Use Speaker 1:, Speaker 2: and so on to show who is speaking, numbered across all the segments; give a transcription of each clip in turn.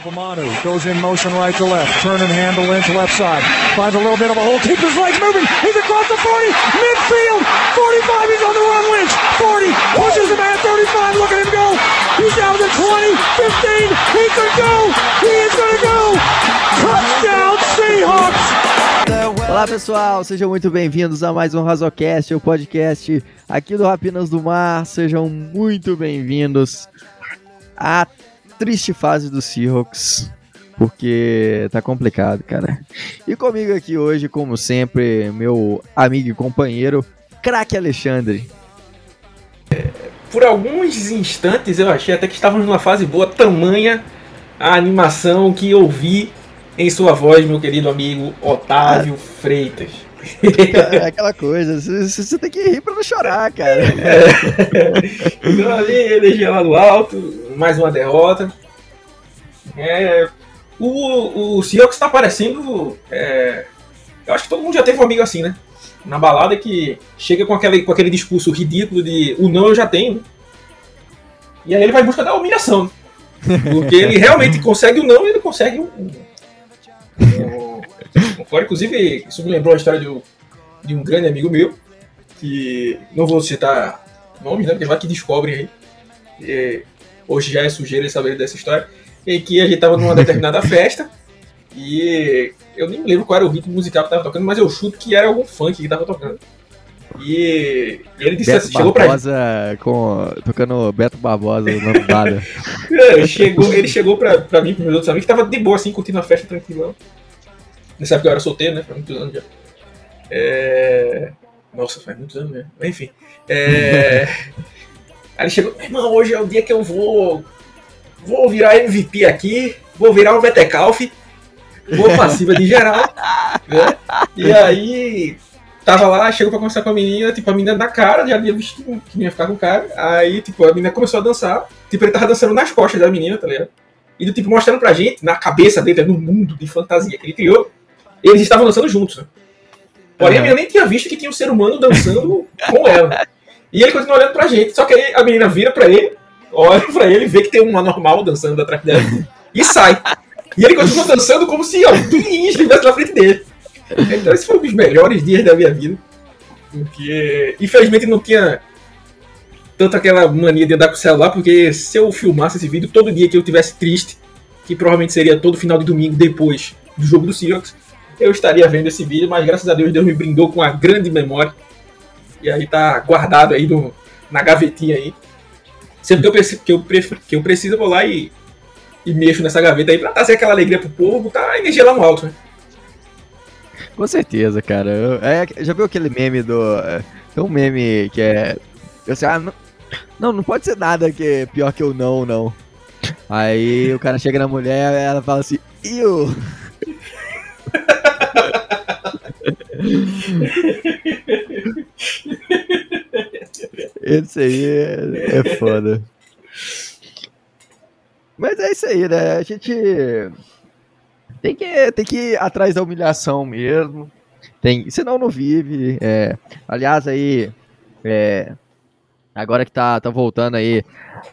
Speaker 1: Obamanu goes in motion right to left. Turn and handle into left side. Finds a little bit of a hole. Keeps his legs moving. He's across the 40. Midfield. 45. He's on the run. Lynch. 40. Pushes him at 35. Look at him go. He's down to 20. 15. He could go. He is going to go. Touchdown Seahawks.
Speaker 2: Olá pessoal, sejam muito bem-vindos a mais um Razocast, o podcast aqui do Rapinas do Mar. Sejam muito bem-vindos à triste fase do Seahawks, porque tá complicado, cara. E comigo aqui hoje, como sempre, meu amigo e companheiro, craque Alexandre.
Speaker 3: Por alguns instantes eu achei até que estávamos numa fase boa, tamanha a animação que ouvi em sua voz, meu querido amigo Otávio Freitas.
Speaker 2: É aquela coisa, você tem que rir pra não chorar, cara.
Speaker 3: É. Então ali, energia lá no alto, mais uma derrota. É, o, o Seahawks tá parecendo. É, eu acho que todo mundo já teve um amigo assim, né? Na balada que chega com aquele, com aquele discurso ridículo de o não eu já tenho. E aí ele vai em busca da humilhação. Porque ele realmente consegue o não e ele consegue o. o, o inclusive, isso me lembrou a história de um, de um grande amigo meu, que não vou citar nomes, né? Porque vai que descobrem aí. E, hoje já é sujeira saber dessa história em que a gente tava numa determinada festa e eu nem lembro qual era o ritmo musical que tava tocando, mas eu chuto que era algum funk que tava tocando. E ele disse
Speaker 2: Beto
Speaker 3: assim, chegou
Speaker 2: Barbosa com, tocando Beto Barbosa lambada.
Speaker 3: É, chegou, ele chegou pra, pra mim, pros meus outros amigos, que tava de boa assim, curtindo a festa tranquilão. Nessa época eu era solteiro, né? Faz muitos anos já. É... Nossa, faz muitos anos, né? Enfim. É... Aí ele chegou, irmão, hoje é o dia que eu vou vou virar MVP aqui, vou virar um Vetecalf, vou passiva de geral. Né? E aí, tava lá, chegou pra conversar com a menina, tipo, a menina da cara, já havia visto que ia ficar com o cara. Aí, tipo, a menina começou a dançar, tipo, ele tava dançando nas costas da menina, tá ligado? E, tipo, mostrando pra gente, na cabeça dele, no mundo de fantasia que ele criou, eles estavam dançando juntos, né? Porém, a menina nem tinha visto que tinha um ser humano dançando com ela. E ele continua olhando pra gente, só que aí a menina vira pra ele, olha pra ele, vê que tem uma normal dançando atrás dela e sai. E ele continua dançando como se alguém estivesse na frente dele. Então, esse foi um dos melhores dias da minha vida. Porque, infelizmente, não tinha tanto aquela mania de andar com o celular, porque se eu filmasse esse vídeo todo dia que eu tivesse triste, que provavelmente seria todo final de domingo depois do jogo do Seahawks, eu estaria vendo esse vídeo, mas graças a Deus Deus me brindou com uma grande memória. E aí tá guardado aí no, na gavetinha aí. Sempre que eu, preciso, que eu, que eu preciso, eu vou lá e, e mexo nessa gaveta aí pra trazer aquela alegria pro povo, botar a energia lá no alto, né?
Speaker 2: Com certeza, cara. Eu- é, já viu aquele meme do. é, Tem um meme que é. Assim, ah, não, não, não pode ser nada que é pior que o não, não. Aí o cara chega na mulher ela fala assim, eu. Esse aí é, é foda. Mas é isso aí, né? A gente tem que, tem que ir atrás da humilhação mesmo. Tem, senão não vive. é. aliás, aí, é, agora que tá, tá voltando aí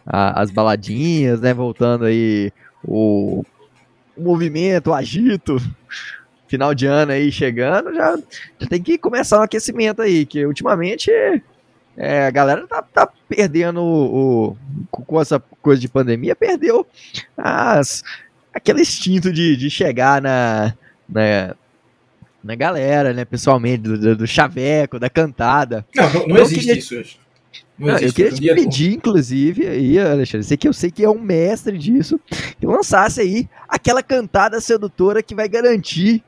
Speaker 2: a- as baladinhas, né? Voltando aí o, o movimento, o agito. Final de ano aí chegando, já, já tem que começar um aquecimento aí, que ultimamente é, a galera tá, tá perdendo o, o- com essa coisa de pandemia, perdeu as, aquele instinto de, de chegar na, na, na galera, né, pessoalmente, do, do- do chaveco, da cantada.
Speaker 3: Não, não, existe
Speaker 2: queria-
Speaker 3: isso hoje. Não
Speaker 2: eu queria te pedir, inclusive, aí, Alexandre, sei que eu sei que é um mestre disso, que lançasse aí aquela cantada sedutora que vai garantir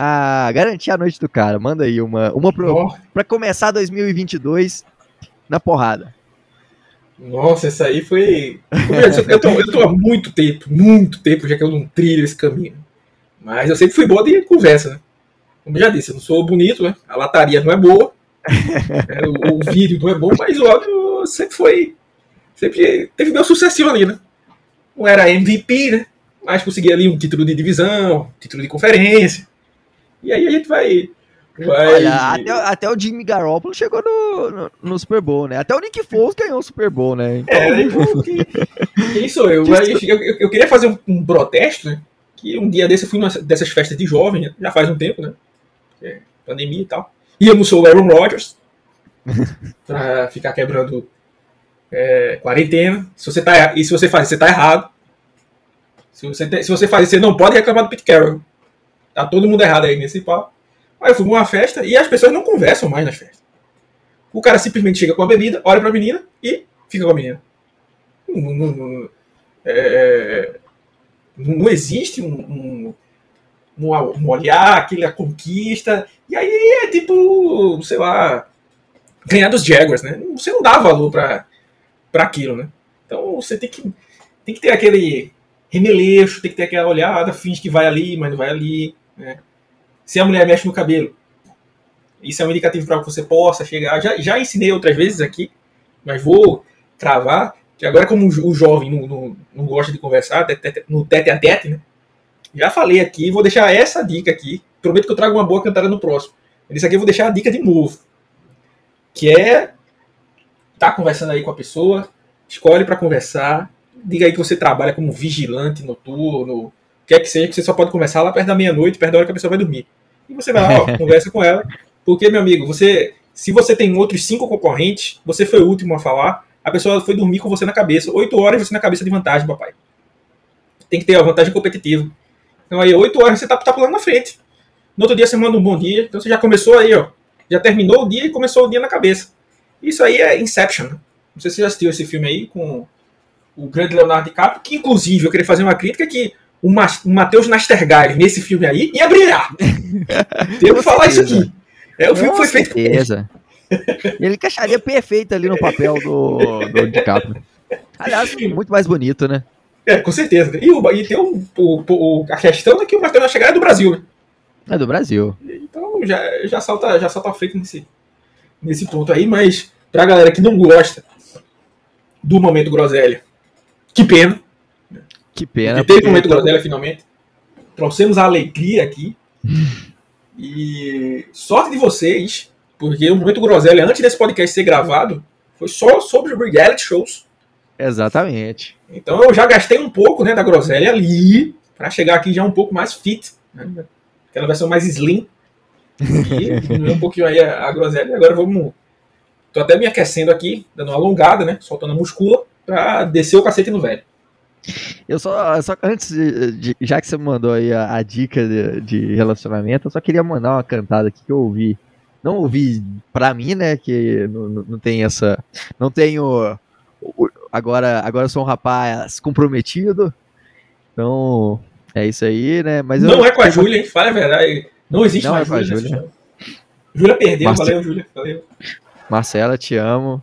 Speaker 2: a garantir a noite do cara. Manda aí uma uma pro, pra começar 2022 na porrada.
Speaker 3: Nossa, essa aí foi. Eu, tô, eu tô há muito tempo, muito tempo já que eu não trilho esse caminho. Mas eu sempre fui boa de conversa, né? Como eu já disse, eu não sou bonito, né? A lataria não é boa. é, o, o vídeo não é bom, mas o áudio sempre foi. Sempre teve meu sucessinho ali, né? Não era MVP, né? Mas consegui ali um título de divisão, título de conferência. E aí a gente vai
Speaker 2: Mas... Olha, até, até, o Jimmy Garoppolo chegou no, no, no, Super Bowl, né? Até o Nick Foles ganhou o Super Bowl, né?
Speaker 3: Então... É, então, quem, quem sou eu? eu, eu? eu, queria fazer um, um, protesto, né? Que um dia desse eu fui numa dessas festas de jovem, já faz um tempo, né? É, pandemia e tal. E eu não sou o Aaron Rodgers pra ficar quebrando é, quarentena. Se você tá, e se você faz, você tá errado. Se você, tem, se você faz, você não pode reclamar do Pete Carroll. Tá todo mundo errado aí nesse papo. Aí eu fui numa festa e as pessoas não conversam mais nas festas. O cara simplesmente chega com a bebida, olha pra menina e fica com a menina. Não, não, não, é, não existe um, um, um, olhar, aquela conquista. E aí é tipo, sei lá, ganhar dos Jaguars, né? Você não dá valor pra, pra aquilo, né? Então você tem que, tem que ter aquele remeleixo, tem que ter aquela olhada, finge que vai ali, mas não vai ali. Né? Se a mulher mexe no cabelo, isso é um indicativo para que você possa chegar. Já, já ensinei outras vezes aqui, mas vou travar. Que agora, como o jovem não, não, não gosta de conversar, no tete a tete, né? Já falei aqui, vou deixar essa dica aqui. Prometo que eu trago uma boa cantada no próximo. Isso aqui eu vou deixar a dica de novo. Que é tá conversando aí com a pessoa, escolhe para conversar, diga aí que você trabalha como vigilante noturno, quer que seja, que você só pode conversar lá perto da meia-noite, perto da hora que a pessoa vai dormir. E você vai lá, ó, conversa com ela. Porque, meu amigo, você, se você tem outros cinco concorrentes, você foi o último a falar, a pessoa foi dormir com você na cabeça. Oito horas você na cabeça de vantagem, papai. Tem que ter a vantagem competitiva. Então aí, oito horas você tá, tá pulando na frente. No outro dia você manda um bom dia. Então você já começou aí, ó. Já terminou o dia e começou o dia na cabeça. Isso aí é Inception. Né? Não sei se você já assistiu esse filme aí com o grande Leonardo DiCaprio, que inclusive eu queria fazer uma crítica que o, Ma o Matheus Nastergaile, nesse filme aí, ia brilhar. Tenho que falar isso aqui. É, o filme foi feito
Speaker 2: certeza. Ele encaixaria perfeito ali no papel do, do DiCaprio. Aliás, muito mais bonito, né?
Speaker 3: É, com certeza. E, o, e tem o, o, a questão é que o Matheus Nastergaile é do Brasil, né?
Speaker 2: É do Brasil.
Speaker 3: Então já, já, salta, já salta feito nesse, nesse ponto aí, mas pra galera que não gosta do momento groselha, que pena.
Speaker 2: Que pena.
Speaker 3: Que teve o momento groselha finalmente. Trouxemos a alegria aqui. E sorte de vocês, porque o momento groselha, antes desse podcast ser gravado, foi só sobre reality shows.
Speaker 2: Exatamente.
Speaker 3: Então eu já gastei um pouco né, da groselha ali, para chegar aqui já um pouco mais fit. Né? Aquela versão mais slim. E um pouquinho aí a, a groselha. Agora vamos. Tô até me aquecendo aqui, dando uma alongada, né? Soltando a muscula, pra descer o cacete no velho.
Speaker 2: Eu só, só antes de, de, já que você mandou aí a, a dica de, de, relacionamento, eu só queria mandar uma cantada aqui que eu ouvi. Não ouvi pra mim, né? Que não, não tem essa. Não tenho. Agora, agora eu sou um rapaz comprometido. Então, é isso aí, né? Mas
Speaker 3: não é com a Júlia, hein? Fala a verdade. Não existe não mais é Júlia. Júlia. Júlia perdeu, Marce... valeu, Júlia. Valeu.
Speaker 2: Marcela, te amo.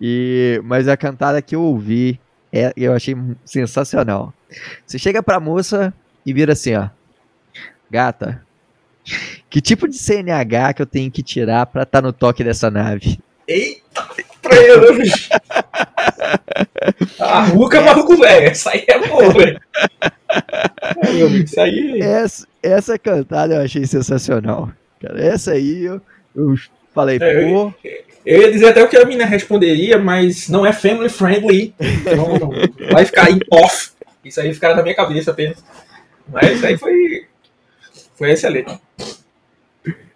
Speaker 2: E, mas a cantada que eu ouvi é, eu achei sensacional. Você chega pra moça e vira assim, ó. Gata, que tipo de CNH que eu tenho que tirar pra estar tá no toque dessa nave?
Speaker 3: Eita, preus! A ruca é maluco velho, essa aí é boa, velho.
Speaker 2: Isso aí. Essa, essa cantada eu achei sensacional. Cara, essa aí eu, eu falei, é, pô.
Speaker 3: Eu, ia dizer até o que a menina responderia, mas não é family friendly. Não, não. Vai ficar em off. Isso aí ficará na minha cabeça apenas. Mas isso aí foi. Foi excelente.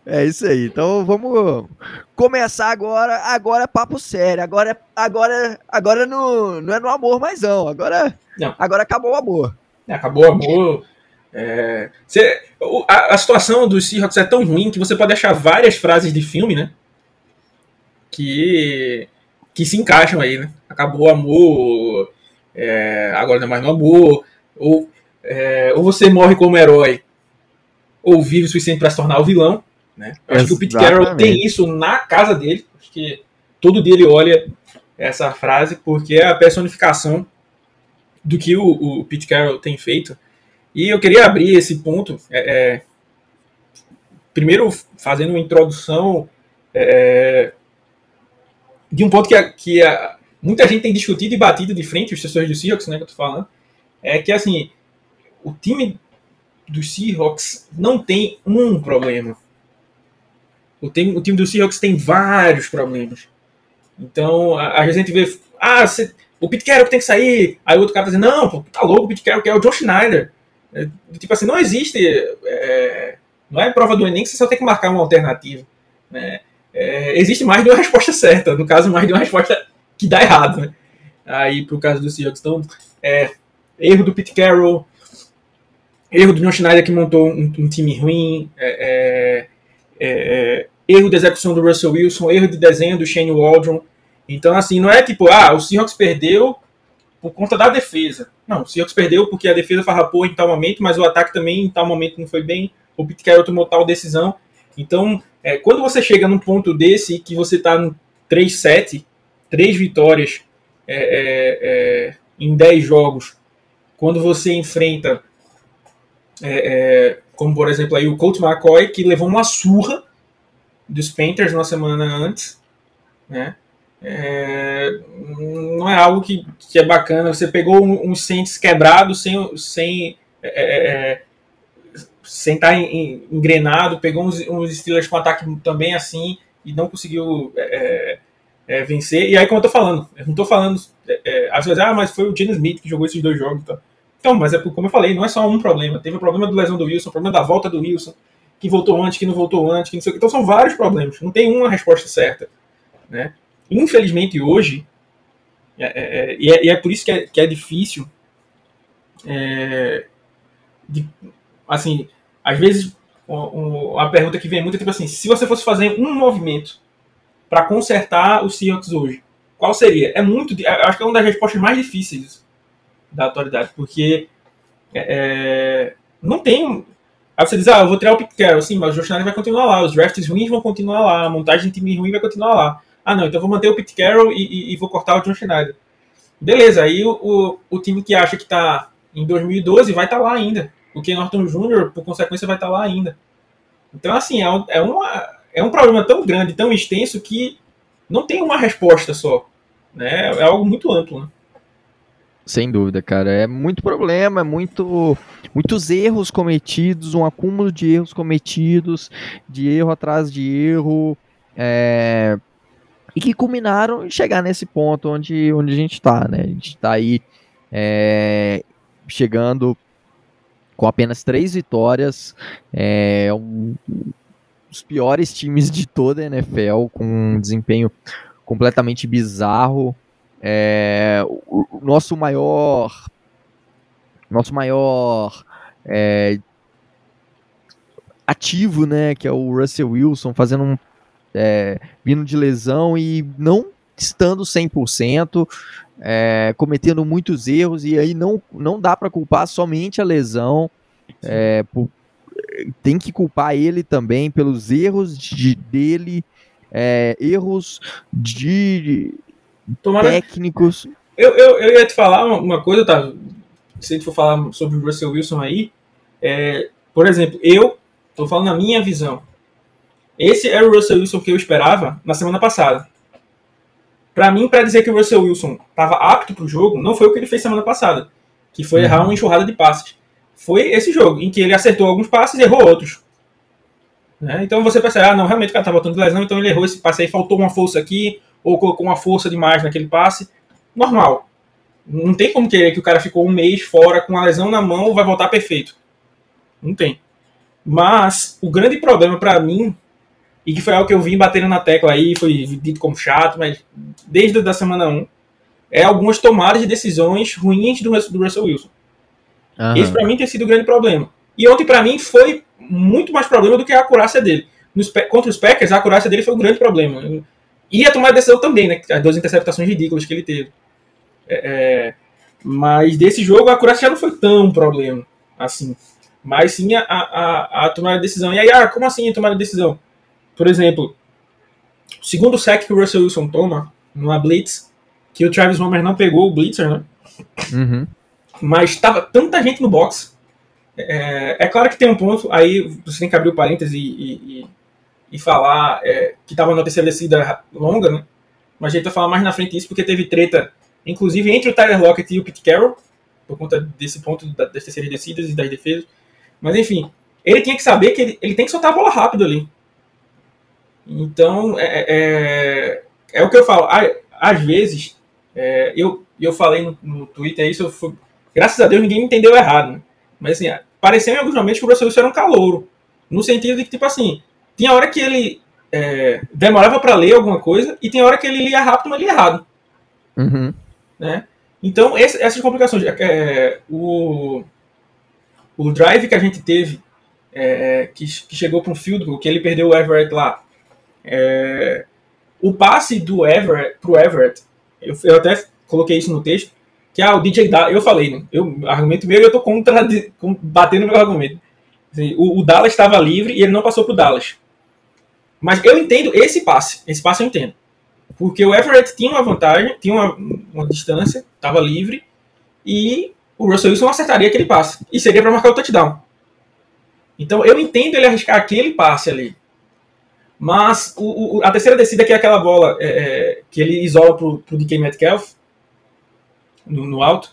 Speaker 2: É isso aí. Então vamos começar agora. Agora é papo sério. Agora, agora, agora não, não é no amor mais não. Agora, não. agora acabou o amor.
Speaker 3: É, acabou o amor. É, você, a, a situação dos Seahawks é tão ruim que você pode achar várias frases de filme, né? Que, que se encaixam aí, né? Acabou o amor, é, agora não é mais no amor, ou, é, ou você morre como herói, ou vive o suficiente para se tornar o vilão. Né? Eu acho que o Pete Carroll tem isso na casa dele, acho que todo dia ele olha essa frase, porque é a personificação do que o, o Pete Carroll tem feito. E eu queria abrir esse ponto, é, é, primeiro fazendo uma introdução é, de um ponto que, a, que a, muita gente tem discutido e batido de frente, os torcedores do Seahawks, né, que eu tô falando, é que, assim, o time dos Seahawks não tem um problema. O time, o time do Seahawks tem vários problemas. Então, a, a gente vê. Ah, o Pete Carroll tem que sair. Aí o outro cara tá dizendo, não, pô, tá louco, o Pete Carroll quer o John Schneider. É, tipo assim, não existe. É, não é prova do Enem que você só tem que marcar uma alternativa. Né? É, existe mais de uma resposta certa. No caso, mais de uma resposta que dá errado. Né? Aí, pro caso do Seahawks, então, é, erro do Pete Carroll, erro do John Schneider que montou um, um time ruim, é, é, é, erro de execução do Russell Wilson, erro de desenho do Shane Waldron. Então, assim, não é tipo, ah, o Seahawks perdeu por conta da defesa. Não, o Seahawks perdeu porque a defesa farrapou em tal momento, mas o ataque também em tal momento não foi bem. O Pete Carroll tomou tal decisão. Então, é, quando você chega num ponto desse que você está no 3-7, três vitórias é, é, é em 10 jogos, quando você enfrenta, é, é, como por exemplo aí o Colt McCoy, que levou uma surra dos Panthers uma semana antes, né? É, não é algo que, que, é bacana. Você pegou um, um Saints quebrado, sem, sem, é sem estar engrenado, pegou uns, uns Steelers com ataque também assim e não conseguiu é, é, vencer. E aí, como eu tô falando, eu não tô falando. às vezes, ah, mas foi o Gene Smith que jogou esses dois jogos. Então, então mas é como eu falei, não é só um problema. Teve o problema do lesão do Wilson, o problema da volta do Wilson, que voltou antes, que não voltou antes, que não sei o que. Então são vários problemas. Não tem uma resposta certa. Né? Infelizmente, hoje, é, é, é, e, é, é, por isso que é, que é difícil, é, de, assim, às vezes a pergunta que vem muito é tipo assim, se você fosse fazer um movimento para consertar os Seahawks hoje, qual seria? É muito, acho que é uma das respostas mais difíceis da atualidade, porque é, não tem Aí você diz, ah, eu vou tirar o Pete Carroll, sim, mas o Josh Allen vai continuar lá, os drafts ruins vão continuar lá, a montagem de time ruim vai continuar lá. Ah, não, então vou manter o Pete Carroll e, e, e vou cortar o John Schneider. Beleza, aí o, o, o time que acha que está em 2012 vai estar tá lá ainda. O Ken Norton Jr., por consequência, vai estar tá lá ainda. Então, assim, é um, é, uma, é um problema tão grande, tão extenso, que não tem uma resposta só. Né? É algo muito amplo. Né?
Speaker 2: Sem dúvida, cara. É muito problema, é muito, muitos erros cometidos, um acúmulo de erros cometidos, de erro atrás de erro. É, e que culminaram em chegar nesse ponto onde, onde a gente está, né? A gente está aí é, chegando com apenas três vitórias, é um dos piores times de toda a NFL, com um desempenho completamente bizarro. É, o, o nosso maior, nosso maior é, ativo, né, que é o Russell Wilson, fazendo um é, vindo de lesão e não estando 100%, é, cometendo muitos erros, e aí não, não dá para culpar somente a lesão, é, por, tem que culpar ele também pelos erros de, dele, é, erros de Tomara... técnicos.
Speaker 3: Eu, eu, eu ia te falar uma coisa, tá? Se a gente for falar sobre o Russell Wilson aí, é, por exemplo, eu tô falando a minha visão. Esse era o Russell Wilson que eu esperava na semana passada. Para mim, para dizer que o Russell Wilson estava apto para o jogo, não foi o que ele fez semana passada, que foi uhum. errar uma enxurrada de passes. Foi esse jogo, em que ele acertou alguns passes e errou outros. Né? Então você percebe, ah, não, realmente o cara estava voltando de lesão, então ele errou esse passe aí, faltou uma força aqui, ou colocou uma força demais naquele passe. Normal. Não tem como querer que o cara ficou um mês fora com a lesão na mão vai voltar perfeito. Não tem. Mas o grande problema para mim e que foi algo que eu vim batendo na tecla aí, foi dito como chato, mas desde a semana 1, é algumas tomadas de decisões ruins do, do Russell Wilson. Uhum. Esse para mim tem sido o grande problema. E ontem para mim foi muito mais problema do que a acurácia dele. Nos, contra os Packers, a acurácia dele foi o grande problema. E a tomada de decisão também, né? As duas interceptações ridículas que ele teve. É, é mas desse jogo a acurácia não foi tão problema assim. Mas sim a, a, a tomada de decisão. E aí, ah, como assim a tomada de decisão? Por exemplo, o segundo sec que o Russell Wilson toma numa blitz, que o Travis Homer não pegou o blitzer, né?
Speaker 2: Uhum.
Speaker 3: Mas tava tanta gente no box. É, é, claro que tem um ponto, aí você tem que abrir o parêntese e, e, e falar é, que tava na terceira descida longa, né? Mas a gente vai falar mais na frente isso, porque teve treta, inclusive entre o Tyler Lockett e o Pete Carroll, por conta desse ponto das terceiras descidas e das defesas. Mas enfim, ele tinha que saber que ele, ele tem que soltar a bola rápido ali. Então, é, é, é o que eu falo. Às vezes, é, eu, eu falei no, no Twitter isso, foi, graças a Deus ninguém entendeu errado. Né? Mas assim, pareceu em alguns momentos que o Wilson era um calouro. No sentido de que, tipo assim, tinha hora que ele é, demorava para ler alguma coisa e tem hora que ele lia rápido, mas lia errado.
Speaker 2: Uhum.
Speaker 3: Né? Então, esse, essas complicações. É, o, o drive que a gente teve, é, que, que, chegou para um field goal, que ele perdeu o Everett lá. É, o passe do Everett pro Everett, eu, eu, até coloquei isso no texto, que ah, o DJ Dallas, eu falei, né? Eu, argumento meu e eu tô contra, batendo meu argumento. Assim, o, o Dallas estava livre e ele não passou pro Dallas. Mas eu entendo esse passe. Esse passe eu entendo. Porque o Everett tinha uma vantagem, tinha uma, uma distância, estava livre, e o Russell Wilson acertaria aquele passe. E seria para marcar o touchdown. Então eu entendo ele arriscar aquele passe ali. Mas o, o, a terceira descida, que é aquela bola é, é, que ele isola pro, pro DK Metcalf, no, no alto,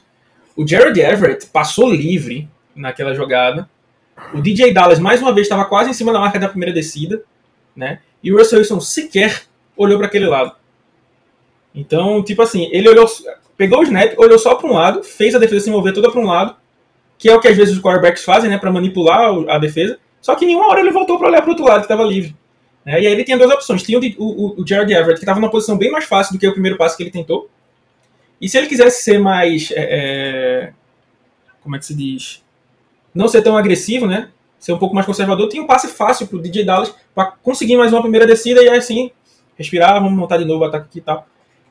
Speaker 3: o Jared Everett passou livre naquela jogada. O DJ Dallas, mais uma vez, estava quase em cima da marca da primeira descida né? E o Russell Wilson sequer olhou para aquele lado. Então, tipo assim, ele olhou, pegou o snap, olhou só para um lado, fez a defesa se mover toda para um lado, que é o que às vezes os quarterbacks fazem, né, para manipular a defesa. Só que nenhuma hora ele voltou para olhar para o outro lado que estava livre. Né? E aí ele tinha duas opções. Tinha o, o, o Jared Everett, que estava numa posição bem mais fácil do que o primeiro passo que ele tentou. E se ele quisesse ser mais. É, é como é que se diz? Não ser tão agressivo, né? ser um pouco mais conservador, tinha um passe fácil pro DJ Dallas para conseguir mais uma primeira descida e aí assim, respirar, vamos montar de novo o ataque aqui e tal.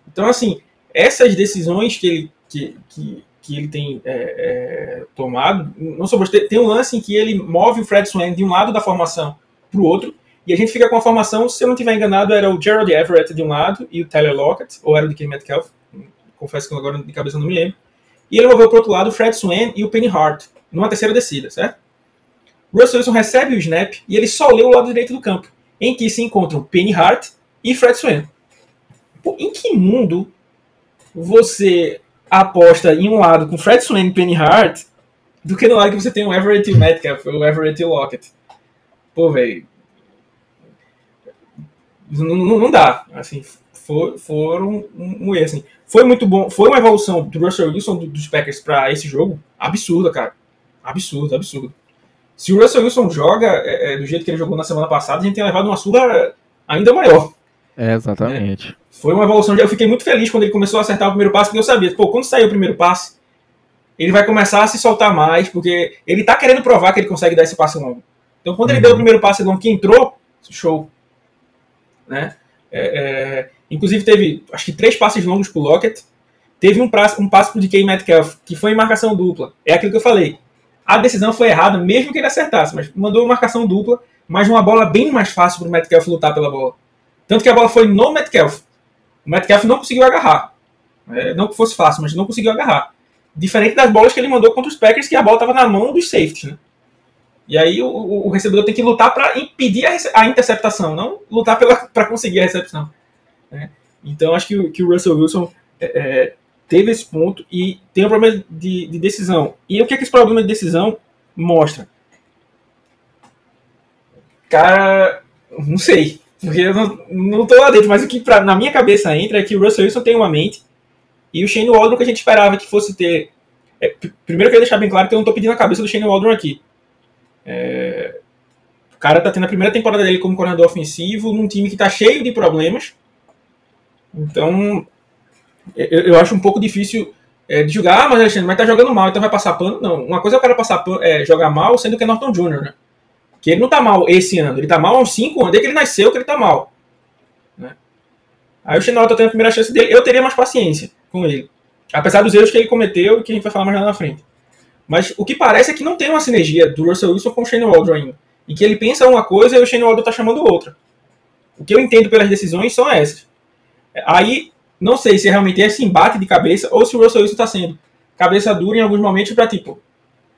Speaker 3: Então, assim, essas decisões que ele, que, que, que ele tem é, é, tomado, não sou tem, tem um lance em que ele move o Fred Swain de um lado da formação para o outro, e a gente fica com a formação, se eu não estiver enganado, era o Gerald Everett de um lado e o Tyler Lockett, ou era o de Ken Metcalf, confesso que agora de cabeça não me lembro. E ele moveu para o outro lado o Fred Swain e o Penny Hart, numa terceira descida, certo? Russell Wilson recebe o snap e ele só lê o lado direito do campo, em que se encontram Penny Hart e Fred Swain. Pô, em que mundo você aposta em um lado com Fred Swain e Penny Hart do que no lado que você tem o Everett e o Metcalf, o Everett e o Lockett? Pô, velho. Não, não, não, dá. Assim, for, foram um, um erro. Assim. Foi muito bom. Foi uma evolução do Russell Wilson dos Packers para esse jogo absurda, cara. Absurdo, absurdo. Se o Russell Wilson joga é, é, do jeito que ele jogou na semana passada, a gente tem levado uma surra ainda maior.
Speaker 2: É, exatamente.
Speaker 3: É. Foi uma evolução. Eu fiquei muito feliz quando ele começou a acertar o primeiro passe, porque eu sabia, pô, quando sair o primeiro passe, ele vai começar a se soltar mais, porque ele tá querendo provar que ele consegue dar esse passe longo. Então, quando uhum. ele deu o primeiro passe longo que entrou, show. Né? É, é, inclusive, teve acho que três passes longos pro Lockett. Teve um, passe, um passe pro DK Metcalf, que foi em marcação dupla. É aquilo que eu falei a decisão foi errada, mesmo que ele acertasse, mas mandou marcação dupla, mas uma bola bem mais fácil para o Metcalf lutar pela bola. Tanto que a bola foi no Metcalf. O Metcalf não conseguiu agarrar. É, não que fosse fácil, mas não conseguiu agarrar. Diferente das bolas que ele mandou contra os Packers, que a bola estava na mão dos safeties. Né? E aí o, o, recebedor tem que lutar para impedir a, a, interceptação, não lutar para conseguir a recepção. Né? Então acho que, o, que o Russell Wilson é, é teve esse ponto e tem um problema de, de decisão. E o que, é que esse problema de decisão mostra? Cara, não sei. Porque eu não, não tô lá dentro, mas o que pra, na minha cabeça entra é que o Russell Wilson tem uma mente e o Shane Waldron que a gente esperava que fosse ter. É, primeiro eu quero deixar bem claro que eu não tô pedindo a cabeça do Shane Waldron aqui. É, o cara tá tendo a primeira temporada dele como coordenador ofensivo num time que tá cheio de problemas. Então, eu, eu acho um pouco difícil é, de julgar, ah, mas Alexandre, mas tá jogando mal, então vai passar pano. Não, uma coisa é o cara passar pano, é, jogar mal, sendo que é Norton Jr., né? Que ele não tá mal esse ano, ele tá mal há uns 5 anos, desde que ele nasceu que ele tá mal. Né? Aí o Chinelo tá tendo a primeira chance dele, eu teria mais paciência com ele. Apesar dos erros que ele cometeu e que a gente vai falar mais lá na frente. Mas o que parece é que não tem uma sinergia do Russell Wilson com o Shane Waldron ainda. Em que ele pensa uma coisa e o Shane Waldron tá chamando outra. O que eu entendo pelas decisões são essas. Aí não sei se realmente é esse embate de cabeça ou se o Russell Wilson está sendo cabeça dura em alguns momentos para tipo,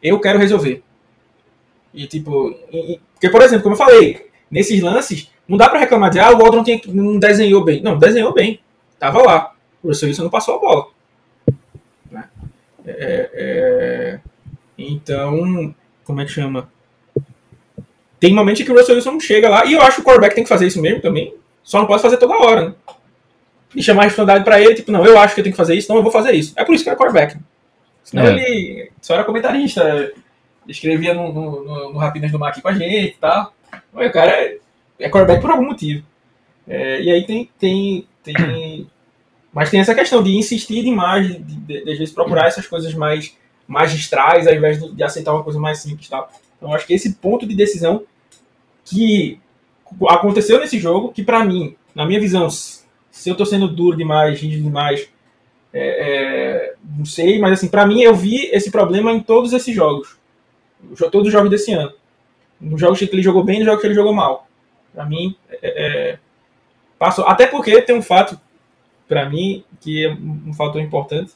Speaker 3: eu quero resolver. E tipo, e, porque por exemplo, como eu falei, nesses lances, não dá para reclamar de ah, o Waldron tinha, não desenhou bem. Não, desenhou bem. Tava lá. O Russell Wilson não passou a bola. Né? É, é, então, como é que chama? tem momentos que o Russell Wilson chega lá, e eu acho que o quarterback tem que fazer isso mesmo também, só não pode fazer toda hora, né? E chamar a responsabilidade pra ele, tipo, não, eu acho que eu tenho que fazer isso, então eu vou fazer isso. É por isso que é quarterback. Né? Senão
Speaker 2: É.
Speaker 3: ele só era comentarista, escrevia no, no, no, no Rapinas do Mac com a gente e tal. Mas o cara é, é quarterback por algum motivo. É, e aí tem, tem, tem. Mas tem essa questão de insistir demais, de, de, de às vezes procurar essas coisas mais magistrais, ao invés de, aceitar uma coisa mais simples. Tá? Então acho que esse ponto de decisão que aconteceu nesse jogo, que pra mim, na minha visão, se eu tô sendo duro demais, rígido demais, é, é, não sei, mas assim, pra mim eu vi esse problema em todos esses jogos. Jo- Todos os jogos desse ano. Nos jogos que ele jogou bem nos jogos que ele jogou mal. Pra mim, é, é, passou. Até porque tem um fato, pra mim, que é um fator importante.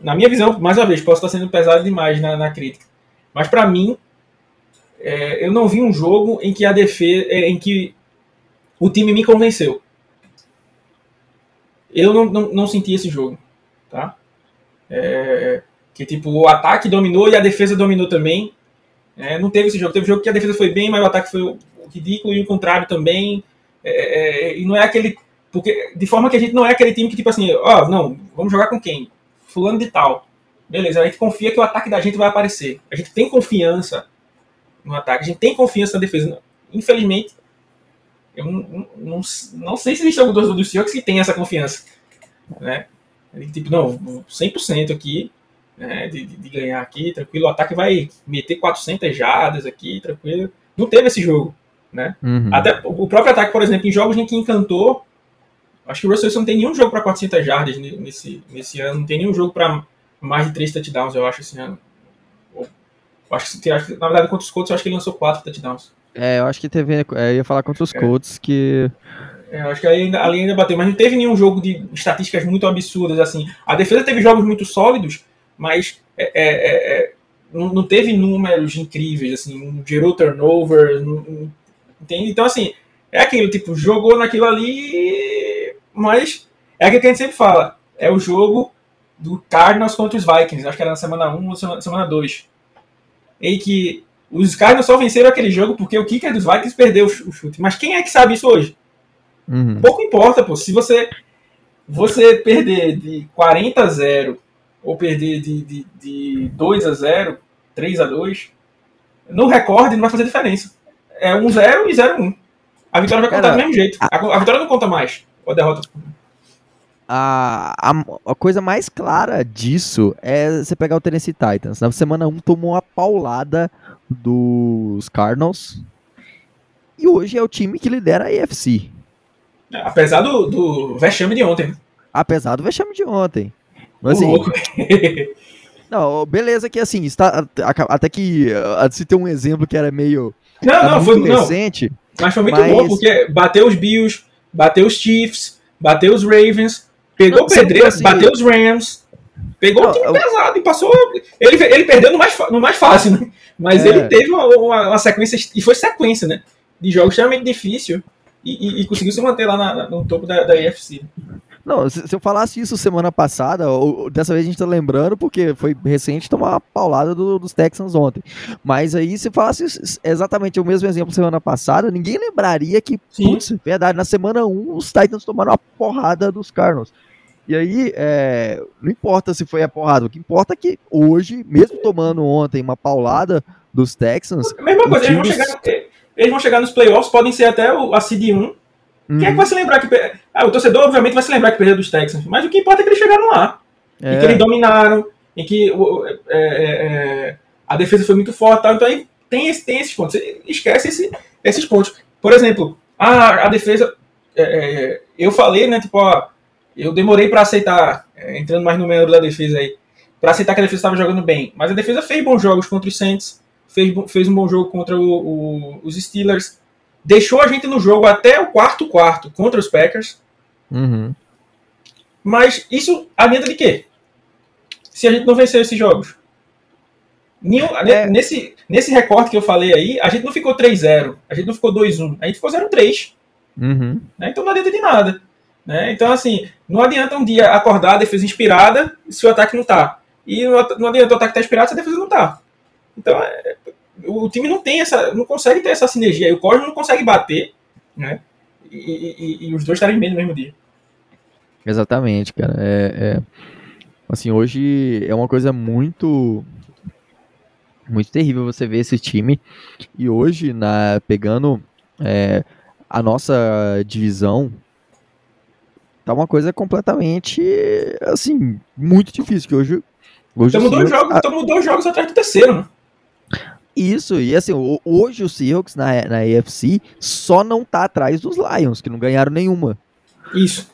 Speaker 3: Na minha visão, mais uma vez, posso estar sendo pesado demais na, na crítica. Mas pra mim, é, eu não vi um jogo em que a defesa, é, em que o time me convenceu. Eu não, não, não senti esse jogo, tá? É, que tipo o ataque dominou e a defesa dominou também. É, não teve esse jogo. Teve jogo que a defesa foi bem, mas o ataque foi ridículo e o contrário também. É, é, e não é aquele porque de forma que a gente não é aquele time que tipo assim, ó, não, vamos jogar com quem? Fulano de tal. Beleza, a gente confia que o ataque da gente vai aparecer. A gente tem confiança no ataque, a gente tem confiança na defesa. Infelizmente, eu não, não, não, sei se existe algum torcedor do Seahawks que tem essa confiança. Né? Tipo, não, 100% aqui né, de, de- de ganhar aqui, tranquilo. O ataque vai meter 400 jardas aqui, tranquilo. Não teve esse jogo. Né?
Speaker 2: Uhum.
Speaker 3: Até o próprio ataque, por exemplo, em jogos em que encantou, acho que o Russell Wilson não tem nenhum jogo para 400 jardas ne- nesse, nesse ano, não tem nenhum jogo para mais de 3 touchdowns, eu acho, esse ano. Acho que, acho na verdade, contra os Colts, eu acho que ele lançou 4 touchdowns.
Speaker 2: É, eu acho que teve. é, eu ia falar contra os
Speaker 3: É.
Speaker 2: Colts que.
Speaker 3: É, eu acho que ali ainda, ali ainda bateu, mas não teve nenhum jogo de estatísticas muito absurdas, assim. A defesa teve jogos muito sólidos, mas é, é, é, não, não teve números incríveis, assim, não gerou turnover, não- não- entende? Então, assim, é aquilo, tipo, jogou naquilo ali, mas é aquilo que a gente sempre fala, é o jogo do Cardinals contra os Vikings, acho que era na semana 1 ou semana, semana 2, em que os Cardinals só venceram aquele jogo porque o kicker dos Vikings perdeu o ch- o chute. Mas quem é que sabe isso hoje?
Speaker 2: Uhum.
Speaker 3: Pouco importa, pô. Se você, você perder de 40 a 0 ou perder de, de, de 2 a 0, 3 a 2, no recorde não vai fazer diferença. É 1 0 e 0 1. A vitória vai contar
Speaker 2: Cara,
Speaker 3: do mesmo jeito. A, a vitória não conta mais. A derrota.
Speaker 2: A, a, a coisa mais clara disso é você pegar o Tennessee Titans. Na semana 1 tomou uma paulada dos Cardinals. E hoje é o time que lidera a AFC.
Speaker 3: Apesar do, do vexame de ontem. né?
Speaker 2: Apesar do vexame de ontem. Mas, assim,
Speaker 3: louco.
Speaker 2: não, beleza que assim, está, até que uh, se tem um exemplo que era meio
Speaker 3: Não,
Speaker 2: tá
Speaker 3: não, foi,
Speaker 2: muito
Speaker 3: não,
Speaker 2: recente.
Speaker 3: mas foi muito
Speaker 2: Mas-
Speaker 3: bom, porque bateu os Bills, bateu os Chiefs, bateu os Ravens, pegou
Speaker 2: Não,
Speaker 3: o pedreiro,
Speaker 2: assim-
Speaker 3: bateu os Rams, pegou
Speaker 2: Não,
Speaker 3: o time
Speaker 2: eu-
Speaker 3: pesado e passou. Ele, ele perdeu no mais, no mais fácil, né? Mas
Speaker 2: É.
Speaker 3: ele teve uma, uma- uma sequência, e foi sequência, né? De jogos extremamente difícil e, e- e conseguiu se manter lá na- no topo da, da AFC.
Speaker 2: Não, se, se, eu falasse isso semana passada, ou, ou, dessa vez a gente tá lembrando, porque foi recente tomar uma paulada do, dos Texans ontem. Mas aí, se falasse exatamente o mesmo exemplo semana passada, ninguém lembraria que,
Speaker 3: Sim.
Speaker 2: putz, verdade, na semana 1 os Titans tomaram uma porrada dos Cardinals. E aí, é, não importa se foi a porrada, o que importa é que hoje, mesmo tomando ontem uma paulada dos Texans.
Speaker 3: Mesma coisa, times... eles, vão chegar, eles, vão chegar, nos playoffs, podem ser até a CD1, Hum. Quem é que uhum. vai se lembrar que. Ah, o torcedor, obviamente, vai se lembrar que perdeu dos Texans, mas o que importa é que eles chegaram lá.
Speaker 2: É.
Speaker 3: E que é. eles dominaram, em que é, é, é, a defesa foi muito forte. Tal, então aí tem, esse, tem esses pontos. Você esquece esse, esses pontos. Por exemplo, a, a defesa. eu falei, né? Tipo, ó, eu demorei para aceitar, entrando mais no meio da defesa aí, para aceitar que a defesa estava jogando bem. Mas a defesa fez bons jogos contra os Saints, fez, fez um bom jogo contra o, o, os Steelers deixou a gente no jogo até o quarto quarto contra os Packers.
Speaker 2: uhum.
Speaker 3: Mas isso adianta de quê? Se a gente não vencer esses jogos. Nenhum-
Speaker 2: É.
Speaker 3: nesse, nesse recorte que eu falei aí, a gente não ficou 3-0, a gente não ficou 2-1, a gente ficou 0-3.
Speaker 2: Uhum.
Speaker 3: Né? Então não adianta de nada. Né? Então, assim, não adianta um dia acordar a defesa inspirada se o ataque não tá. E não, adianta o ataque estar inspirado se a defesa não tá. Então, é, o time não tem essa, não consegue ter essa sinergia. E o Cosmo não consegue bater, né? E, e, e os dois estarem bem no mesmo dia.
Speaker 2: Exatamente, cara. É, é, assim, hoje é uma coisa muito muito terrível você ver esse time. E hoje, na pegando é, a nossa divisão, tá uma coisa completamente assim, muito difícil. Que hoje.
Speaker 3: hoje estamos, dois jogos, a... estamos dois jogos atrás do terceiro, né?
Speaker 2: Isso, e assim, hoje o Seahawks na, na AFC só não tá atrás dos Lions, que não ganharam nenhuma.
Speaker 3: Isso.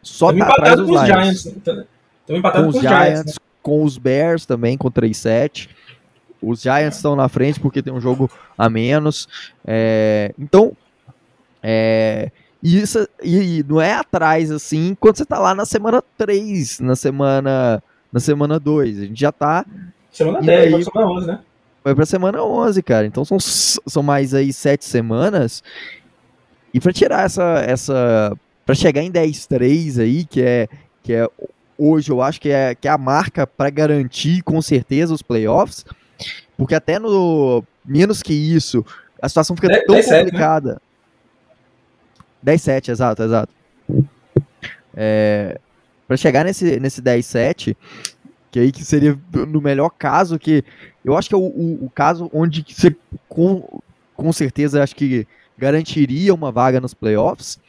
Speaker 2: Só tá atrás dos Lions. Giants. Estamos empatados com os Giants, Giants né? com os Bears também, com 3-7. Os Giants estão na frente porque tem um jogo a menos. É, então, é, isso e, e, não é atrás assim quando você tá lá na semana 3, na semana na semana 2. A gente já tá
Speaker 3: semana 10, aí, semana 11, né?
Speaker 2: Vai pra semana 11, cara. Então são, são mais aí 7 semanas. E para tirar essa essa para chegar em 10-3 aí, que é que é hoje eu acho que é, que é a marca para garantir com certeza os playoffs. Porque até no menos que isso, a situação fica 10, tão 10, complicada. 10 7, exato, exato. É, para chegar nesse, nesse 10 7, que aí que seria no melhor caso, que eu acho que é o, o, o caso onde você com, com certeza acho que garantiria uma vaga nos playoffs.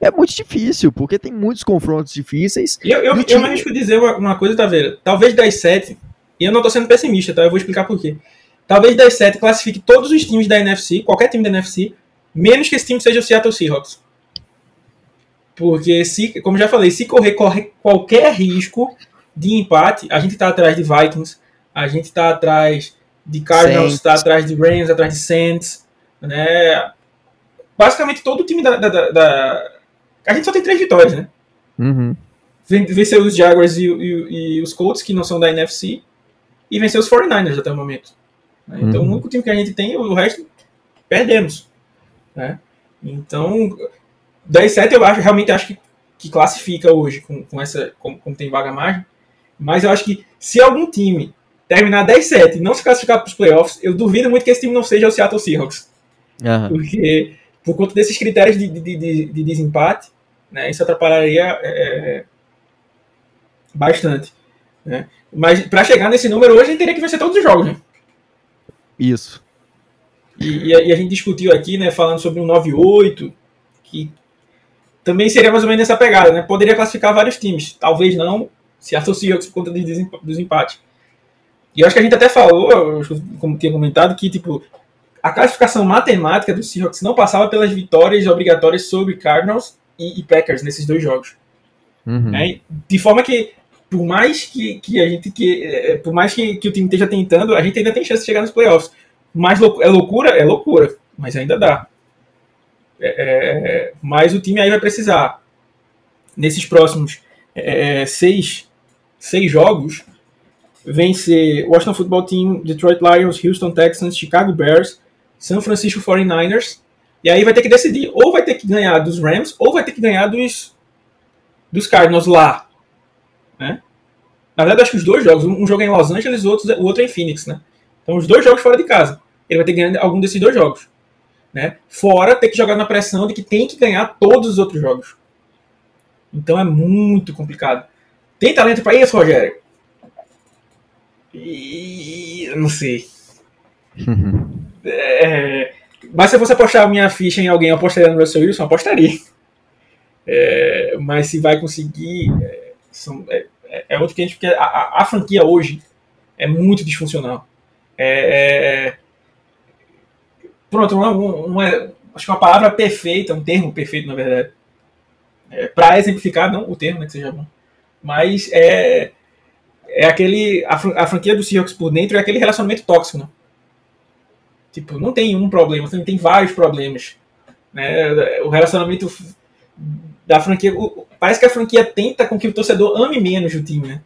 Speaker 2: É muito difícil, porque tem muitos confrontos difíceis.
Speaker 3: Eu, eu, eu time... me arrisco dizer uma, uma coisa, tá vendo? Talvez 10-7 e eu não tô sendo pessimista, tá? Eu vou explicar por quê. Talvez das 7 classifique todos os times da NFC, qualquer time da NFC, menos que esse time seja o Seattle Seahawks. Porque, se, como já falei, se correr, corre qualquer risco de empate, a gente tá atrás de Vikings, a gente tá atrás de Cardinals, está atrás de Rams, atrás de Saints, né? Basicamente todo o time da, da, da. A gente só tem três vitórias, né?
Speaker 2: Uhum.
Speaker 3: Venceu os Jaguars e, e, e, os Colts, que não são da NFC e venceu os 49ers até o momento. Né? Então, uhum. o único time que a gente tem, o resto, perdemos. Né? Então, 10-7 eu acho, realmente acho que, que classifica hoje com, com essa, como, como tem vaga margem. Mas eu acho que se algum time terminar 10-7 e não se classificar para os playoffs, eu duvido muito que esse time não seja o Seattle Seahawks. Uhum. Porque, por conta desses critérios de, de, de, de desempate, né, isso atrapalharia é, bastante. Né? Mas para chegar nesse número hoje, a gente teria que vencer todos os jogos. Né?
Speaker 2: Isso.
Speaker 3: E, e, a, e, a, gente discutiu aqui, né, falando sobre um 9-8, que também seria mais ou menos nessa pegada, né? Poderia classificar vários times. Talvez não se associa por conta dos empates. E eu acho que a gente até falou, como tinha comentado, que tipo a classificação matemática do Seahawks não passava pelas vitórias obrigatórias sobre Cardinals e, e Packers nesses dois jogos. Uhum. É, de forma que por mais que, que a gente que é, por mais que, que o time esteja tentando, a gente ainda tem chance de chegar nos playoffs. Mas é loucura, é loucura, mas ainda dá. É, é, mas o time aí vai precisar nesses próximos é, seis, seis jogos vencer Washington Football Team, Detroit Lions, Houston Texans, Chicago Bears, San Francisco 49ers. E aí vai ter que decidir, ou vai ter que ganhar dos Rams, ou vai ter que ganhar dos, dos Cardinals lá. Né? Na verdade, acho que os dois jogos, um jogo é em Los Angeles, o outro, o outro é em Phoenix, né? Então, os dois jogos fora de casa. Ele vai ter que ganhar algum desses dois jogos. Né? Fora ter que jogar na pressão de que tem que ganhar todos os outros jogos. Então é muito complicado. Tem talento para isso, Rogério? E... Não sei. é... Mas se eu fosse apostar a minha ficha em alguém, eu apostaria no Russell Wilson, apostaria. É... Mas se vai conseguir. É... São... É, é, outro que a gente. Porque a, a, franquia hoje é muito disfuncional. É, é pronto, uma, uma, acho que uma palavra perfeita, um termo perfeito, na verdade. Para exemplificar, não o termo, né, que seja bom. Mas é, é aquele. A, a franquia do Seahawks por dentro é aquele relacionamento tóxico, né? Tipo, não tem um problema, tem vários problemas. Né? O relacionamento da franquia. Parece que a franquia tenta com que o torcedor ame menos o time, né?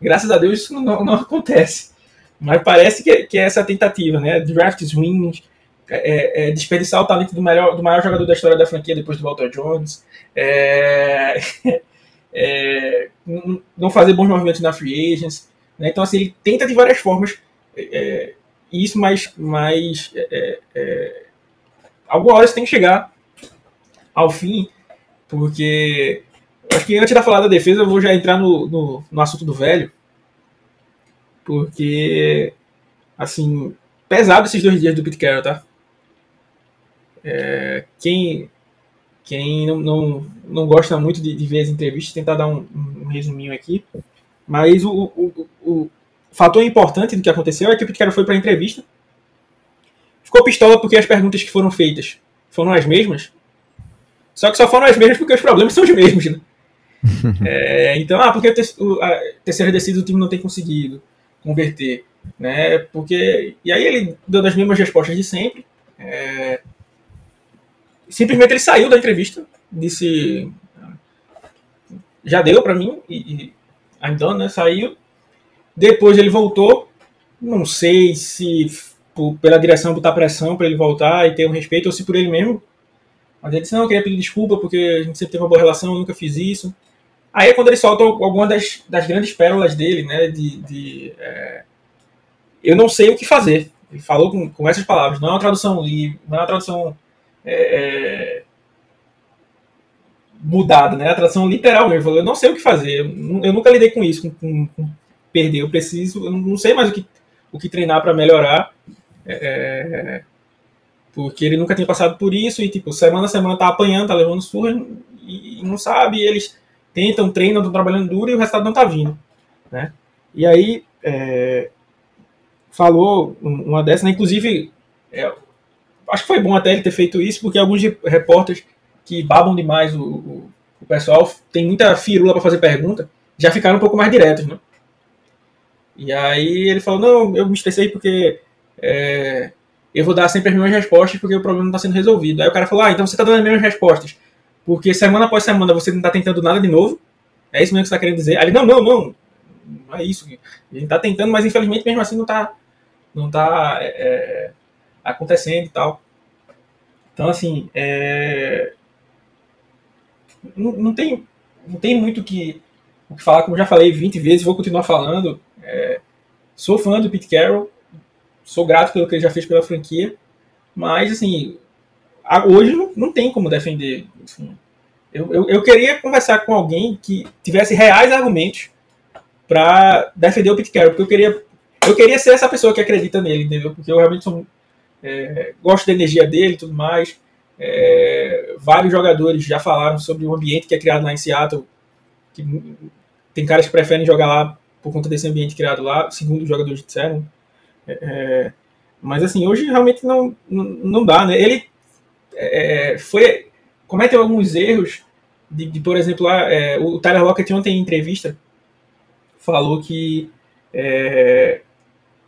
Speaker 3: Graças a Deus isso não, não acontece. Mas parece que, que é essa tentativa, né? Drafts ruins, é, é, desperdiçar o talento do, melhor, do maior jogador da história da franquia depois do Walter Jones, é, é não fazer bons movimentos na free agents. Né? Então, assim, ele tenta de várias formas é, isso, mas, mas é, é, alguma hora você tem que chegar ao fim, porque acho que antes da falar da defesa, eu vou já entrar no, no, no assunto do velho, porque, assim, pesado esses dois dias do Pete Carroll, tá? É, quem quem não, não, não gosta muito de, de ver as entrevistas, tentar dar um, um resuminho aqui. Mas o, o, o, fator importante do que aconteceu é que o Carroll foi para a entrevista, ficou pistola porque as perguntas que foram feitas foram as mesmas, só que só foram as mesmas porque os problemas são os mesmos, né? é, então, ah, porque a terceira descida do time não tem conseguido converter, né? Porque e aí ele deu as mesmas respostas de sempre. É, simplesmente ele saiu da entrevista, disse já deu para mim e, e então, né? Saiu. Depois ele voltou. Não sei se por, pela direção botar pressão para ele voltar e ter um respeito ou se por ele mesmo. Mas ele disse: Não, eu queria pedir desculpa porque a gente sempre teve uma boa relação, eu nunca fiz isso. Aí é quando ele solta alguma das, das grandes pérolas dele, né? De, de é, eu não sei o que fazer. Ele falou com, com essas palavras. Não é uma tradução livre, não é uma tradução é, é, mudada, né? A tradução literal mesmo. Eu não sei o que fazer. Eu, eu nunca lidei com isso, com, com, com, perder. Eu preciso, eu não sei mais o que, o que treinar para melhorar. É, é, porque ele nunca tinha passado por isso e, tipo, semana a semana tá apanhando, tá levando surra e, e não sabe. E eles tentam, treinam, estão trabalhando duro e o resultado não tá vindo, né? E aí, é, falou uma dessa, né? Inclusive, é, acho que foi bom até ele ter feito isso, porque alguns repórteres que babam demais o, o, o pessoal, tem muita firula para fazer pergunta, já ficaram um pouco mais diretos, né? E aí ele falou, não, eu me estressei porque é, eu vou dar sempre as mesmas respostas porque o problema não está sendo resolvido. Aí o cara falou, ah, então você está dando as mesmas respostas porque semana após semana você não está tentando nada de novo. É isso mesmo que você está querendo dizer? Aí ele, não, não, não, não é isso. A gente está tentando, mas infelizmente mesmo assim não está não tá, é, é, acontecendo e tal. Então, assim, é, não, não, tem, não tem muito que, o que falar, como já falei 20 vezes, vou continuar falando. É, sou fã do Pete Carroll, sou grato pelo que ele já fez pela franquia, mas, assim, hoje não, não tem como defender. Assim, eu, eu, eu, queria conversar com alguém que tivesse reais argumentos para defender o Pete Carroll, porque eu queria eu queria ser essa pessoa que acredita nele, entendeu? Porque eu realmente sou, é, gosto da energia dele e tudo mais. É, vários jogadores já falaram sobre o ambiente que é criado lá em Seattle. Que tem caras que preferem jogar lá por conta desse ambiente criado lá, segundo os jogadores disseram. É, é mas assim, hoje realmente não, não, não dá, né? Ele é, foi cometeu alguns erros de, de por exemplo, lá, é, o Tyler Lockett ontem em entrevista falou que é,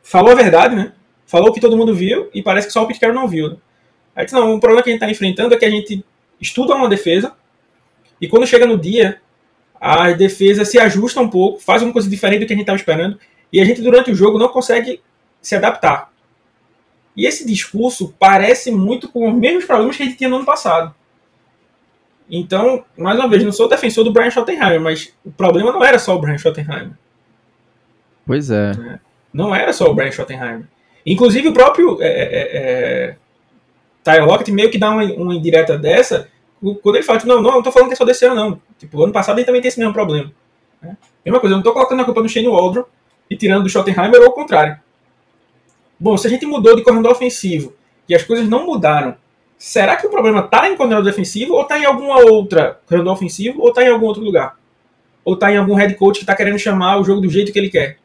Speaker 3: falou a verdade, né? Falou que todo mundo viu e parece que só o Carroll não viu. Né? Aí disse, não, o problema que a gente está enfrentando é que a gente estuda uma defesa e quando chega no dia, a defesa se ajusta um pouco, faz uma coisa diferente do que a gente estava esperando e a gente durante o jogo não consegue se adaptar. E esse discurso parece muito com os mesmos problemas que a gente tinha no ano passado. Então, mais uma vez, não sou defensor do Brian Schottenheimer, mas o problema não era só o Brian Schottenheimer.
Speaker 2: Pois é. é.
Speaker 3: Não era só o Brian Schottenheimer. Inclusive o próprio é, é, é Tyler Lockett meio que dá uma, uma indireta dessa, quando ele fala, tipo, não, não, não tô falando que é só desse ano, não. Tipo, ano passado ele também tem esse mesmo problema. Né? Mesma coisa, eu não tô colocando a culpa no Shane Waldron e tirando do Schottenheimer ou ao contrário. Bom, se a gente mudou de coordenador ofensivo e as coisas não mudaram, será que o problema está em coordenador defensivo ou está em alguma outra coordenador ofensivo ou está em algum outro lugar? Ou está em algum head coach que está querendo chamar o jogo do jeito que ele quer?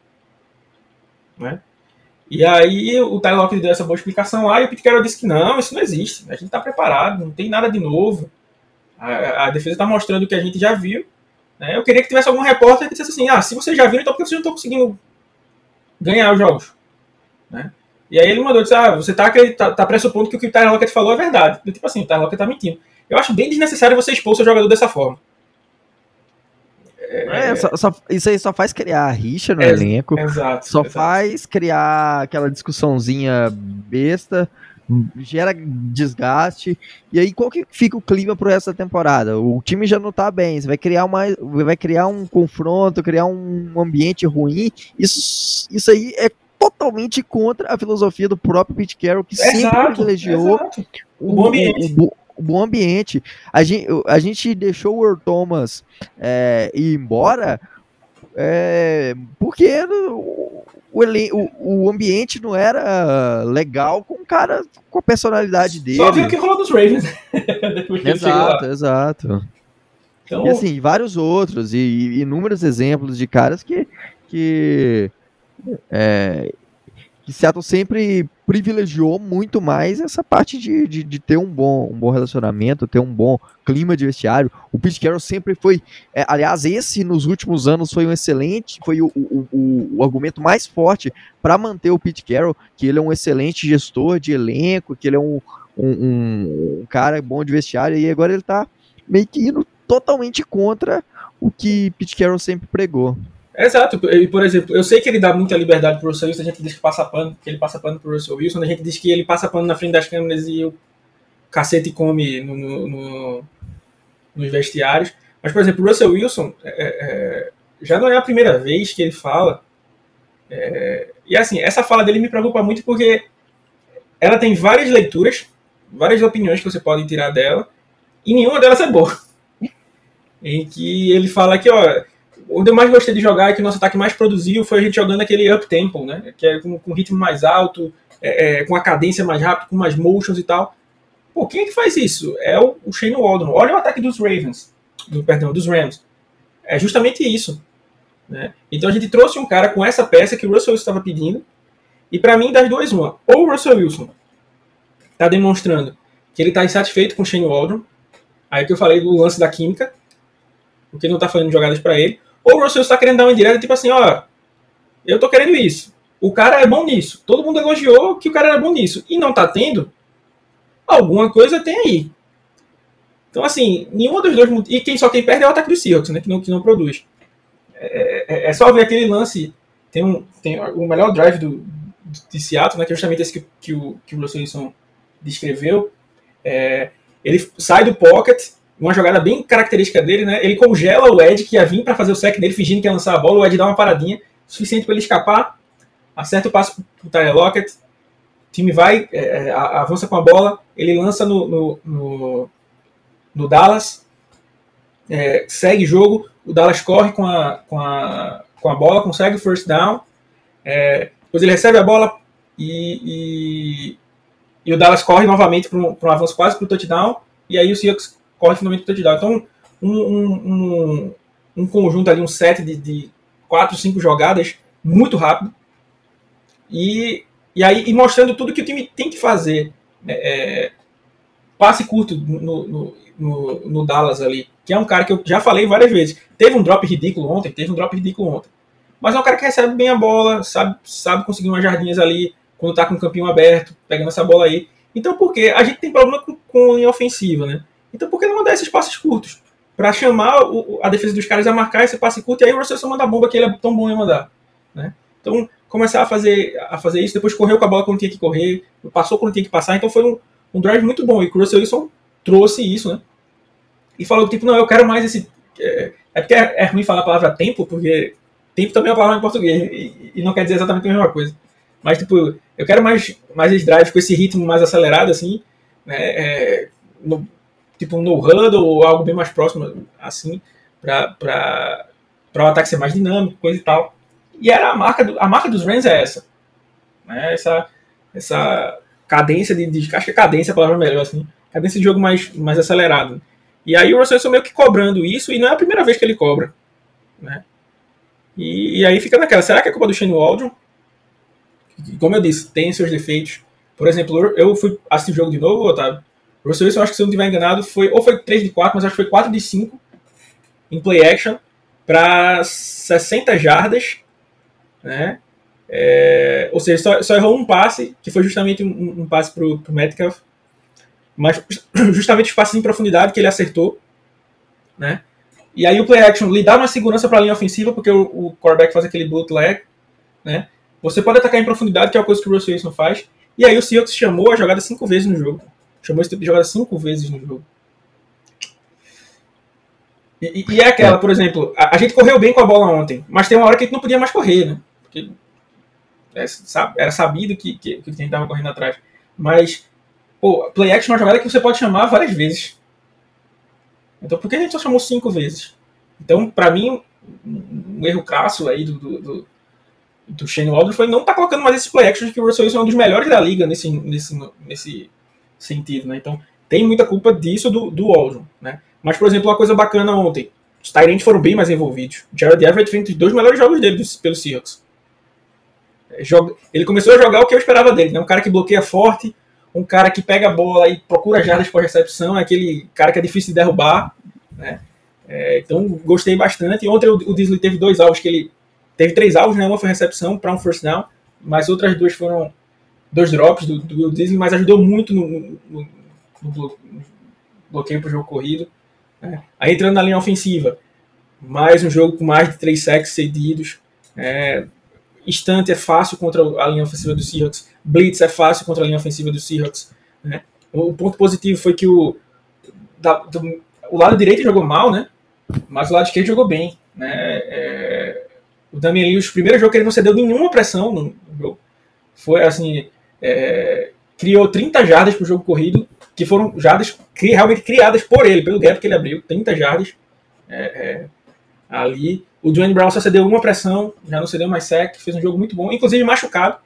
Speaker 3: Né? E aí o Tyler Lockett deu essa boa explicação lá e o Pete Carroll disse que não, isso não existe. A gente está preparado, não tem nada de novo. A, a defesa está mostrando o que a gente já viu. Né? Eu queria que tivesse algum repórter que dissesse assim, ah, se vocês já viram, então por que vocês não estão conseguindo ganhar os jogos? Né? E aí ele mandou, disse, ah, você está tá, tá pressupondo que o que o Tyler Lockett falou é verdade. Tipo assim, o Tyler Lockett está mentindo. Eu acho bem desnecessário você expor seu jogador dessa forma.
Speaker 2: É, só, só, isso aí só faz criar rixa no é, elenco.
Speaker 3: Exato.
Speaker 2: Só
Speaker 3: exato.
Speaker 2: faz criar aquela discussãozinha besta, gera desgaste. E aí, qual que fica o clima para essa temporada? O time já não tá bem, você vai criar uma, vai criar um confronto, criar um ambiente ruim. Isso, isso aí é totalmente contra a filosofia do próprio Pete Carroll, que sempre
Speaker 3: Exato,
Speaker 2: privilegiou
Speaker 3: exato.
Speaker 2: o,
Speaker 3: O bom ambiente.
Speaker 2: o bom ambiente. A gente, a gente deixou o Earl Thomas é, ir embora é, porque o, o, o- ambiente não era legal com o cara com a personalidade dele.
Speaker 3: Só viu o que rolou dos Ravens. Lá.
Speaker 2: Exato, exato.
Speaker 3: Então,
Speaker 2: E assim, vários outros, e, e inúmeros exemplos de caras que. que é, que Seattle sempre privilegiou muito mais essa parte de, de, de ter um bom, um bom relacionamento, ter um bom clima de vestiário. O Pete Carroll sempre foi. é, aliás, esse nos últimos anos foi um excelente, foi o, o, o, o argumento mais forte para manter o Pete Carroll, que ele é um excelente gestor de elenco, que ele é um, um, um- cara bom de vestiário, e agora ele tá meio que indo totalmente contra o que Pete Carroll sempre pregou.
Speaker 3: Exato. E, por exemplo, eu sei que ele dá muita liberdade pro Russell Wilson, a gente diz que passa pano, que ele passa pano pro Russell Wilson, a gente diz que ele passa pano na frente das câmeras e o cacete come no, no- no- nos vestiários. Mas, por exemplo, o Russell Wilson é, é, já não é a primeira vez que ele fala. é, e assim, essa fala dele me preocupa muito porque ela tem várias leituras, várias opiniões que você pode tirar dela, e nenhuma delas é boa. Em que ele fala que, ó, onde eu mais gostei de jogar e que o nosso ataque mais produziu foi a gente jogando aquele up tempo, né? Que é com, com ritmo mais alto, é, é, com a cadência mais rápida, com mais motions e tal. Pô, quem é que faz isso? É o, o Shane Waldron. Olha o ataque dos Ravens, do, perdão, dos Rams. É justamente isso. Né? Então a gente trouxe um cara com essa peça que o Russell Wilson estava pedindo. E para mim, das duas, uma. Ou o Russell Wilson está demonstrando que ele está insatisfeito com o Shane Waldron. Aí que eu falei do lance da química, porque não está fazendo jogadas para ele. Ou o Russell está querendo dar uma indireta, tipo assim, ó, eu tô querendo isso. O cara é bom nisso. Todo mundo elogiou que o cara era bom nisso. E não tá tendo, alguma coisa tem aí. Então, assim, nenhuma dos dois. E quem só quem perde é o ataque do Seahawks, né? Que não, que não produz. É, é- é só ver aquele lance. Tem, um, tem o melhor drive do, de Seattle, né? Que é justamente esse que, que o, que o Russell Wilson descreveu. É, ele sai do pocket, uma jogada bem característica dele, né? Ele congela o Ed que ia vir para fazer o sec dele, fingindo que ia lançar a bola. O Ed dá uma paradinha, suficiente para ele escapar, acerta o passo pro Tyler Lockett. O time vai, é, é, avança com a bola, ele lança no, no, no, no Dallas, é, segue jogo, o Dallas corre com a, com a, com a bola, consegue o first down, é, depois ele recebe a bola e, e, e o Dallas corre novamente para um, um avanço quase para o touchdown, e aí o Seahawks corre finalmente o touchdown. Então, um, um, um, um conjunto ali, um set de, de quatro, cinco jogadas muito rápido, e, e aí e mostrando tudo que o time tem que fazer. né, é, passe curto no, no, no, no Dallas ali, que é um cara que eu já falei várias vezes. Teve um drop ridículo ontem, teve um drop ridículo ontem. Mas é um cara que recebe bem a bola, sabe, sabe conseguir umas jardinhas ali quando tá com o campinho aberto, pegando essa bola aí. Então por quê? A gente tem problema com, com linha ofensiva, né? Então por que não mandar esses passes curtos? Pra chamar o- a defesa dos caras a marcar esse passe curto e aí o Russell só manda a bomba que ele é tão bom em mandar. Né? Então começar a fazer, a fazer isso, depois correu com a bola quando tinha que correr, passou quando tinha que passar, então foi um, um drive muito bom. E o Russell Wilson trouxe isso, né? E falou tipo, não, eu quero mais esse. É, é porque é, é ruim falar a palavra tempo, porque tempo também é uma palavra em português e, e não quer dizer exatamente a mesma coisa. Mas, tipo, eu quero mais, mais esse drive com esse ritmo mais acelerado, assim, né? É, no, tipo, no huddle ou algo bem mais próximo, assim, pra o ataque ser mais dinâmico, coisa e tal. E era a marca, do, a marca dos Rams é essa. Né? Essa, essa cadência de, de. Acho que cadência é a palavra melhor, assim. Cadência de jogo mais, mais acelerado. E aí o Russell Wilson meio que cobrando isso, e não é a primeira vez que ele cobra. Né? E, e aí fica naquela, será que é culpa do Shane Waldron? Como eu disse, tem seus defeitos. Por exemplo, eu fui assistir o jogo de novo, Otávio. O Russell Wilson, acho que se eu não estiver enganado, foi ou foi 3 de 4, mas acho que foi 4 de 5 em play action para 60 jardas, né? É, ou seja, só, só errou um passe, que foi justamente um, um passe pro, pro Metcalf, mas justamente os passes em profundidade que ele acertou, né? E aí o play action lhe dá uma segurança para a linha ofensiva, porque o, o quarterback faz aquele bootleg, né? Você pode atacar em profundidade, que é uma coisa que o Russell Wilson faz. E aí o Seahawks chamou a jogada cinco vezes no jogo. Chamou esse tipo de jogada cinco vezes no jogo. E, e- é aquela, por exemplo, a, a gente correu bem com a bola ontem, mas tem uma hora que a gente não podia mais correr, né? Porque É, era sabido que, que, que o time estava correndo atrás. Mas, pô, play action é uma jogada que você pode chamar várias vezes. Então, por que a gente só chamou cinco vezes? Então, para mim, um erro crasso aí do, do, do, do Shane Waldron foi não estar tá colocando mais esses play actions, que o Russell Wilson é um dos melhores da liga nesse, nesse, nesse sentido, né? Então, tem muita culpa disso do, do Waldron, né? Mas, por exemplo, uma coisa bacana ontem, os Tyrants foram bem mais envolvidos. Jared Everett fez os dois melhores jogos dele pelo Seahawks. É, ele começou a jogar o que eu esperava dele, né? Um cara que bloqueia forte, um cara que pega a bola e procura jardas por recepção, é aquele cara que é difícil de derrubar, né? É, então gostei bastante. Ontem o, o Disley teve dois alvos que ele teve três alvos, né? Uma foi recepção para um first down, mas outras duas foram dois drops do, do Disley, mas ajudou muito no, no, no bloqueio para o jogo corrido. Né? Aí entrando na linha ofensiva, mais um jogo com mais de três sacks cedidos. É, instante é fácil contra a linha ofensiva do Seahawks. Blitz é fácil contra a linha ofensiva do Seahawks. Né? O ponto positivo foi que o, da, do, o lado direito jogou mal, né? mas o lado esquerdo jogou bem. Né? É, o Damian Lee, os primeiros jogos que ele não cedeu nenhuma pressão no jogo. Foi assim, é, criou 30 jardas para o jogo corrido, que foram jardas cri, realmente criadas por ele, pelo gap que ele abriu, 30 jardas é, é, ali. O Dwayne Brown só cedeu uma pressão, já não cedeu mais sec, fez um jogo muito bom, inclusive machucado.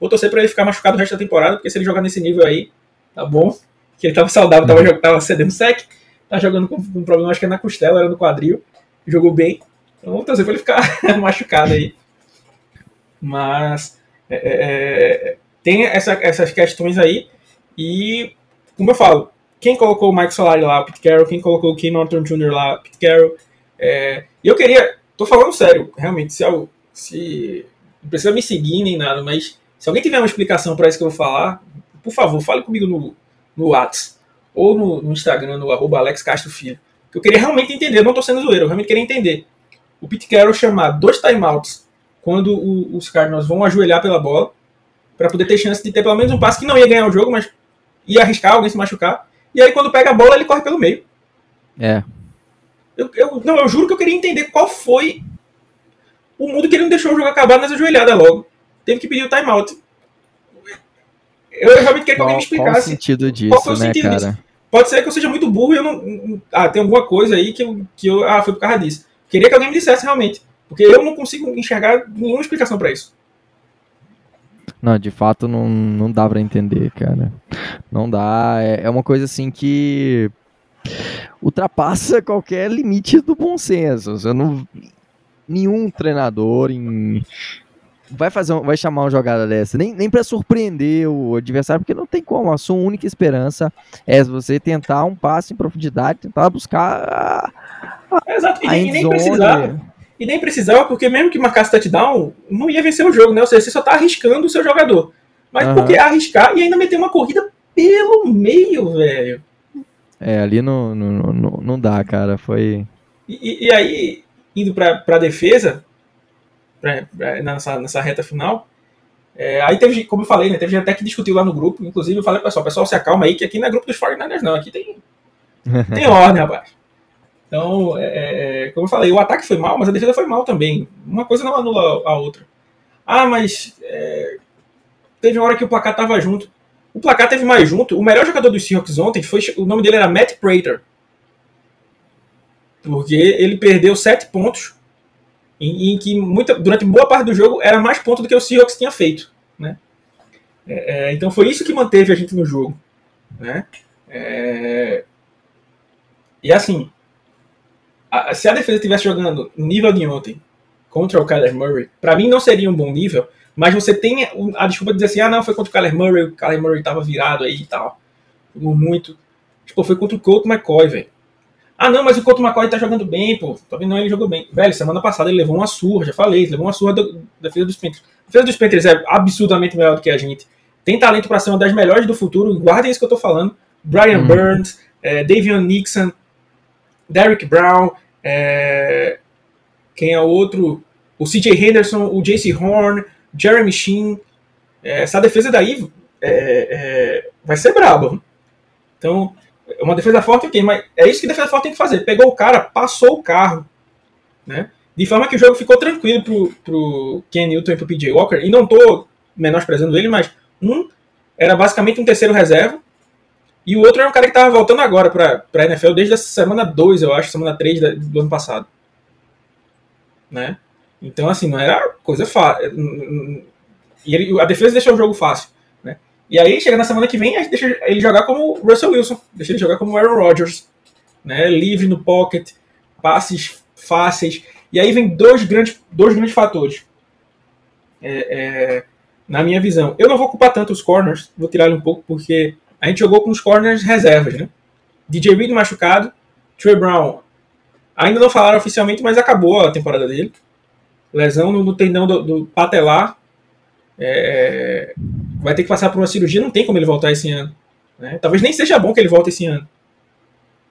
Speaker 3: Vou torcer para ele ficar machucado o resto da temporada, porque se ele jogar nesse nível aí, tá bom. Que ele tava saudável, tava, tava cedendo sec, tá jogando com, com um problema, acho que é na costela, era no quadril, jogou bem. Então vou torcer para ele ficar machucado aí. Mas é, é, é, tem essa, essas questões aí, e como eu falo, quem colocou o Mike Solari lá, o Pete Carroll, quem colocou o Ken Norton Jr. lá, Pete Carroll. É, e eu queria, tô falando sério, realmente, se, se não precisa me seguir nem nada, mas se alguém tiver uma explicação para isso que eu vou falar, por favor, fale comigo no, no WhatsApp ou no, no Instagram, no arroba Alex Castro Filho. Que eu queria realmente entender, eu não tô sendo zoeiro, eu realmente queria entender. O Pete Carroll chamar dois timeouts quando o, os Cardinals vão ajoelhar pela bola, para poder ter chance de ter pelo menos um passe que não ia ganhar o jogo, mas ia arriscar alguém se machucar. E aí, quando pega a bola, ele corre pelo meio.
Speaker 2: É.
Speaker 3: Eu, eu, não, eu juro que eu queria entender qual foi o mundo que ele não deixou o jogo acabar nas ajoelhadas logo. Teve que pedir o timeout. Eu realmente queria que alguém me explicasse. Qual
Speaker 2: o sentido disso, qual foi o né, sentido cara? Disso.
Speaker 3: Pode ser que eu seja muito burro e eu não. Ah, tem alguma coisa aí que eu, que eu. Ah, foi por causa disso. Queria que alguém me dissesse realmente. Porque eu não consigo enxergar nenhuma explicação para isso.
Speaker 2: Não, de fato não, não dá para entender, cara. Não dá. É, é uma coisa assim que ultrapassa qualquer limite do bom senso. Eu não, nenhum treinador em, vai fazer vai chamar uma jogada dessa, nem, nem para surpreender o adversário, porque não tem como. A sua única esperança é você tentar um passe em profundidade, tentar buscar a,
Speaker 3: a, Exato. E, a nem, nem precisar e nem precisava, porque mesmo que marcasse touchdown, não ia vencer o jogo, né? Ou seja, você só tá arriscando o seu jogador. Mas uhum. porque arriscar e ainda meter uma corrida pelo meio, velho.
Speaker 2: É, ali não, não, não, não dá, cara. Foi.
Speaker 3: E, e aí, indo pra, pra defesa, pra, pra, nessa, nessa reta final, é, aí teve, como eu falei, né? Teve gente até que discutiu lá no grupo. Inclusive, eu falei pessoal, pessoal, se acalma aí, que aqui não é grupo dos 49ers, não. Aqui tem, tem ordem, rapaz. Então, é, é, é, como eu falei, o ataque foi mal, mas a defesa foi mal também. Uma coisa não anula a outra. Ah, mas é, teve uma hora que o placar tava junto. O placar teve mais junto. O melhor jogador dos Seahawks ontem foi. O nome dele era Matt Prater. Porque ele perdeu sete pontos. Em, em que muita, durante boa parte do jogo era mais ponto do que o Seahawks tinha feito. Né? É, é então foi isso que manteve a gente no jogo. Né? e assim, a, se a defesa estivesse jogando nível de ontem contra o Kyler Murray, para mim não seria um bom nível, mas você tem a desculpa de dizer assim, ah não, foi contra o Kyler Murray, o Kyler Murray tava virado aí e tal, jogou muito. Tipo, foi contra o Colt McCoy, velho. Ah não, mas o Colt McCoy tá jogando bem, pô. Tá vendo? Não, ele jogou bem. Velho, semana passada ele levou uma surra, já falei, ele levou uma surra da defesa dos Panthers. A defesa dos Panthers é absurdamente melhor do que a gente. Tem talento para ser uma das melhores do futuro, guardem isso que eu tô falando. Brian hum. Burns, é, Davion Nixon, Derrick Brown, é, quem é outro? O CJ Henderson, o JC Horn, Jeremy Sheen. É, essa defesa daí é, é, vai ser braba. Então, uma defesa forte, ok, mas é isso que defesa forte tem que fazer. Pegou o cara, passou o carro. Né? De forma que o jogo ficou tranquilo pro, pro Ken Newton e pro PJ Walker. E não tô menosprezando ele, mas um era basicamente um terceiro reserva. E o outro era um cara que tava voltando agora pra, pra NFL desde a semana 2, eu acho, semana 3 do ano passado. Né? Então, assim, não era coisa fácil. E ele, a defesa deixou o jogo fácil. Né? E aí, chega na semana que vem, a gente deixa ele jogar como Russell Wilson, deixa ele jogar como Aaron Rodgers. Né? Livre no pocket, passes fáceis. E aí vem dois grandes, dois grandes fatores. É, é, na minha visão. Eu não vou ocupar tanto os corners, vou tirar ele um pouco, porque a gente jogou com os corners reservas, né? DJ Reed machucado, Trey Brown ainda não falaram oficialmente, mas acabou a temporada dele. Lesão no, tendão do, do patelar. É, vai ter que passar por uma cirurgia, não tem como ele voltar esse ano. Né? Talvez nem seja bom que ele volte esse ano.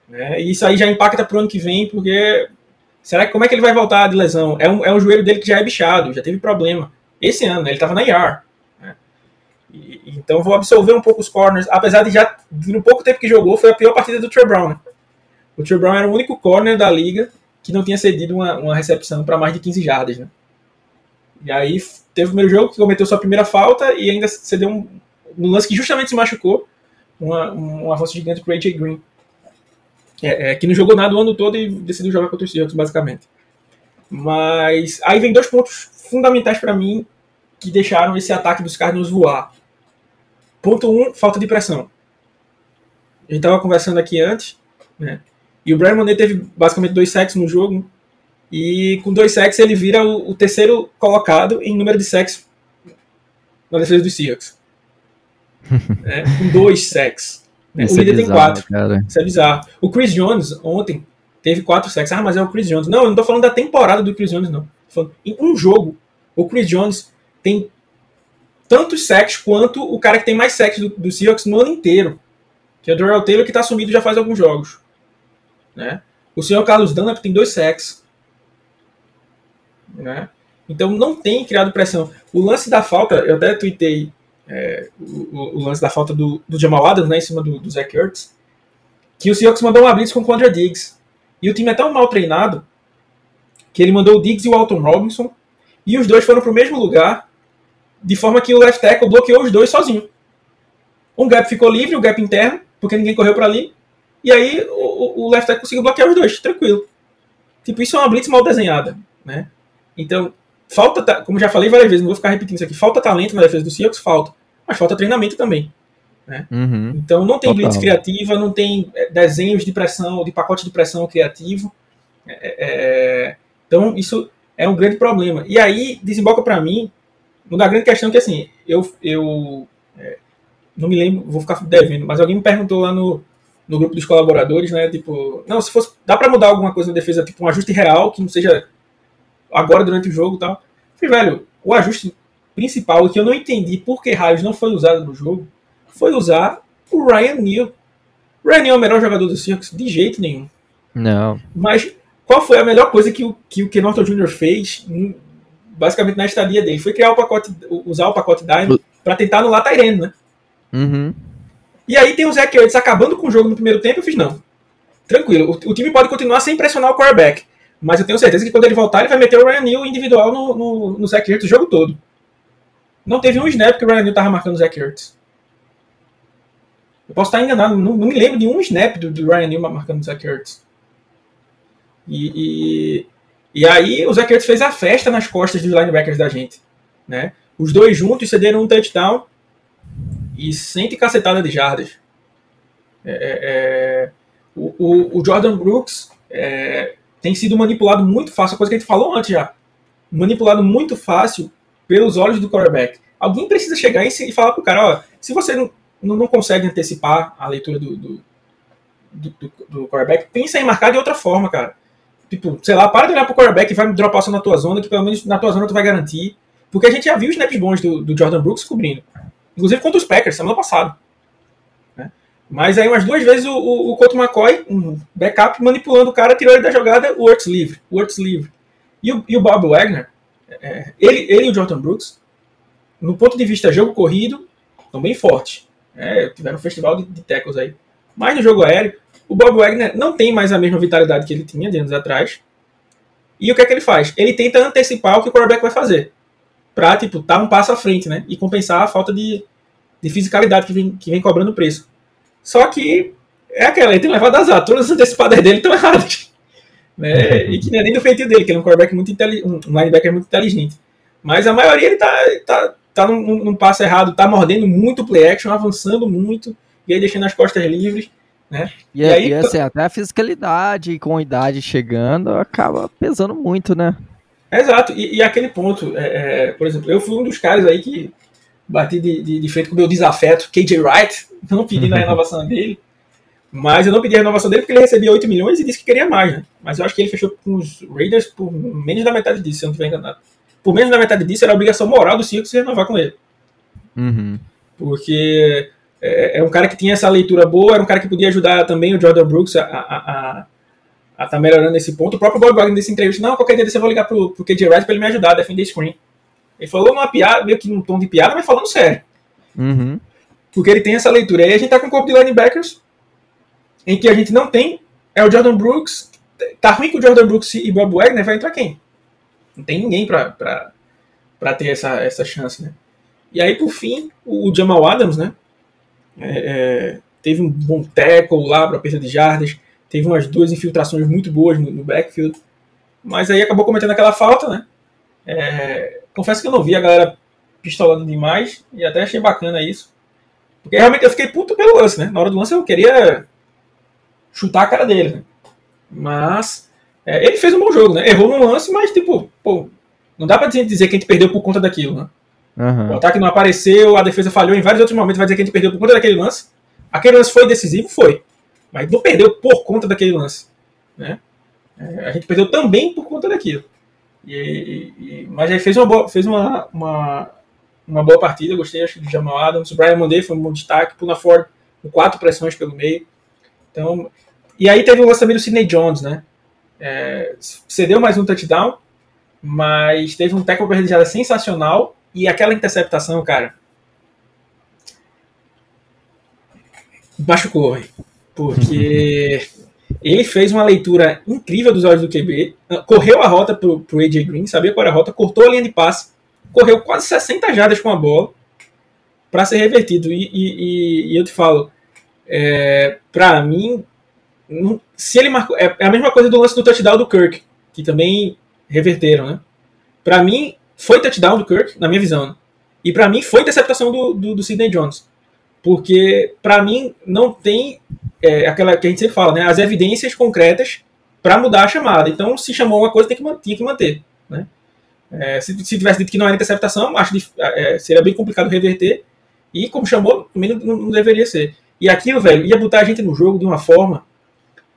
Speaker 3: Né? E isso aí já impacta pro ano que vem, porque Será que como é que ele vai voltar de lesão? É um, é um joelho dele que já é bichado, já teve problema. Esse ano, né, ele estava na IR. E, então vou absorver um pouco os corners, apesar de já, no pouco tempo que jogou, foi a pior partida do Trey Brown. Né? O Trey Brown era o único corner da liga que não tinha cedido uma, uma recepção para mais de 15 jardas. Né? E aí teve o primeiro jogo que cometeu sua primeira falta e ainda cedeu um, um lance que justamente se machucou, uma, um, avanço gigante para AJ Green. É, é, que não jogou nada o ano todo e decidiu jogar contra os Seahawks, basicamente. Mas aí vem dois pontos fundamentais para mim que deixaram esse ataque dos Cardinals voar. Ponto 1, um, falta de pressão. A gente estava conversando aqui antes, né? E o Brian Monet teve basicamente dois sacks no jogo. E com dois sacks ele vira o, o terceiro colocado em número de sacks na defesa dos Seahawks. é, com dois sacks. Né? O líder é tem quatro. Cara. Isso é bizarro. O Chris Jones, ontem, teve quatro sacks. Ah, mas é o Chris Jones. Não, eu não tô falando da temporada do Chris Jones, não. Tô falando, em um jogo, o Chris Jones tem tantos sacks quanto o cara que tem mais sacks do, do Seahawks no ano inteiro. Que é o Darrell Taylor, que tá sumido já faz alguns jogos. Né? O senhor Carlos Dunlap tem dois sacks. Né? Então não tem criado pressão. O lance da falta, eu até tuitei é, o, o, lance da falta do, do Jamal Adams né, em cima do, do Zach Ertz, que o Seahawks mandou uma blitz com o Contra Diggs. E o time é tão mal treinado que ele mandou o Diggs e o Alton Robinson e os dois foram para o mesmo lugar, de forma que o left tackle bloqueou os dois sozinho. Um gap ficou livre, o um gap interno, porque ninguém correu para ali, e aí o, o left tackle conseguiu bloquear os dois, tranquilo. Tipo, isso é uma blitz mal desenhada, né? Então, falta, como já falei várias vezes, não vou ficar repetindo isso aqui, falta talento na defesa do Seahawks, falta. Mas falta treinamento também. Né? Uhum. Então não tem Total. blitz criativa, não tem é, desenhos de pressão, de pacote de pressão criativo. É, é, é, então isso é um grande problema. E aí desemboca para mim uma grande questão que assim, eu, eu é, não me lembro, vou ficar devendo, mas alguém me perguntou lá no, no grupo dos colaboradores, né? Tipo, não, se fosse. Dá para mudar alguma coisa na defesa, tipo um ajuste real, que não seja agora durante o jogo e tal. falei, velho, o ajuste principal, que eu não entendi por que raios não foi usado no jogo, foi usar o Ryan Neal. O Ryan Neal é o melhor jogador do Seahawks? De jeito nenhum.
Speaker 2: Não.
Speaker 3: Mas qual foi a melhor coisa que o, que o Ken Norton Jr. fez, basicamente na estadia dele? Foi criar o pacote, usar o pacote Dime para tentar anular Tyrene, né?
Speaker 2: Uhum.
Speaker 3: E aí tem o Zach Ertz acabando com o jogo no primeiro tempo, eu fiz, não. Tranquilo, o, o time pode continuar sem pressionar o quarterback. Mas eu tenho certeza que quando ele voltar, ele vai meter o Ryan Neal individual no, no, no Zach Ertz o jogo todo. Não teve um snap que o Ryan Neal tava marcando o Zach Ertz. Eu posso estar enganado, não, não me lembro de um snap do, do Ryan Neal marcando o Zach Ertz. E, e, e, aí o Zach fez a festa nas costas dos linebackers da gente. Né? Os dois juntos cederam um touchdown e sente cacetada de jardas. É, é, é o, o, o, Jordan Brooks é, tem sido manipulado muito fácil, coisa que a gente falou antes já. Manipulado muito fácil pelos olhos do quarterback. Alguém precisa chegar e, falar pro cara, ó, se você não, não, consegue antecipar a leitura do, do, do, do, do quarterback, pensa em marcar de outra forma, cara. Tipo, sei lá, para de olhar pro quarterback e vai dropar só na tua zona, que pelo menos na tua zona tu vai garantir. Porque a gente já viu os snaps bons do, do Jordan Brooks cobrindo. Inclusive contra os Packers, semana passada. Né? Mas aí umas duas vezes o, o, o McCoy, um backup, manipulando o cara, tirou ele da jogada, o Orts livre. O Orts livre. E o, e o Bob Wagner, é, ele, ele e o Jordan Brooks, no ponto de vista jogo corrido, estão bem fortes. É, tiveram um festival de, de tackles aí. Mas no jogo aéreo, o Bob Wagner não tem mais a mesma vitalidade que ele tinha de anos atrás. E o que é que ele faz? Ele tenta antecipar o que o quarterback vai fazer. Pra, tipo, estar tá um passo à frente, né? E compensar a falta de, de fisicalidade que vem, que vem cobrando o preço. Só que é aquela, ele tem levado azar. Todas as antecipadas dele estão erradas. Né? E que não é nem do feitio dele, que ele é um quarterback muito um linebacker muito inteligente. Mas a maioria ele tá, tá, tá num, num passo errado, tá mordendo muito play action, avançando muito, e aí deixando as costas livres. Né?
Speaker 2: E, e aí, e assim, até a fisicalidade com a idade chegando acaba pesando muito, né?
Speaker 3: Exato, e, e aquele ponto, é, é, por exemplo, eu fui um dos caras aí que bati de, de, de frente com o meu desafeto, KJ Wright, não pedindo a renovação dele, mas eu não pedi a renovação dele porque ele recebia 8 milhões e disse que queria mais, né? Mas eu acho que ele fechou com os Raiders por menos da metade disso, se eu não estiver enganado. Por menos da metade disso, era a obrigação moral do Seahawks renovar com ele.
Speaker 2: Uhum.
Speaker 3: Porque é, é, um cara que tinha essa leitura boa, era um cara que podia ajudar também o Jordan Brooks a estar a, tá melhorando nesse ponto. O próprio Bob Wagner nesse entrevista, não, qualquer dia você eu vou ligar pro, pro KJ Wright pra ele me ajudar a defender screen. Ele falou numa piada, meio que num tom de piada, mas falando sério.
Speaker 2: Uhum.
Speaker 3: Porque ele tem essa leitura. E aí a gente tá com um corpo de linebackers em que a gente não tem é o Jordan Brooks. Tá ruim com o Jordan Brooks e Bob Wagner, vai entrar quem? Não tem ninguém pra, pra, pra ter essa, essa chance, né? E aí, por fim, o Jamal Adams, né? É, é, teve um bom tackle lá para perda de jardas, teve umas duas infiltrações muito boas no, no, backfield, mas aí acabou cometendo aquela falta, né? É, confesso que eu não vi a galera pistolando demais e até achei bacana isso, porque realmente eu fiquei puto pelo lance, né? Na hora do lance eu queria chutar a cara dele, né? Mas é, ele fez um bom jogo, né? Errou no lance, mas tipo, pô, não dá pra dizer que a gente perdeu por conta daquilo, né?
Speaker 2: Uhum.
Speaker 3: O ataque não apareceu, a defesa falhou em vários outros momentos, vai dizer que a gente perdeu por conta daquele lance. Aquele lance foi decisivo? Foi. Mas não perdeu por conta daquele lance. Né? É, a gente perdeu também por conta daquilo. E, e, mas aí fez uma boa, fez uma, uma, uma boa partida, gostei acho, do Jamal Adams. O Brian Monday foi um destaque, Puna Ford com quatro pressões pelo meio. Então, e aí teve o lançamento do Sidney Jones, né? É, cedeu mais um touchdown, mas teve um tackle perdida sensacional e aquela interceptação, cara. Machucou, véio, porque ele fez uma leitura incrível dos olhos do QB, correu a rota pro, pro AJ Green, sabia qual era a rota, cortou a linha de passe, correu quase 60 jardas com a bola para ser revertido. E, e, e, eu te falo, é, para mim, se ele marcou, é, é a mesma coisa do lance do touchdown do Kirk, que também reverteram, né? Para mim, foi touchdown do Kirk, na minha visão. Né? E para mim foi interceptação do, do, do Sidney Jones. Porque para mim não tem é, aquela que a gente sempre fala, né? As evidências concretas para mudar a chamada. Então, se chamou uma coisa, tem que, tinha que manter. Né? É, se, se, tivesse dito que não era interceptação, acho que é, seria bem complicado reverter. E como chamou, também não, não, deveria ser. E aquilo, velho, ia botar a gente no jogo de uma forma,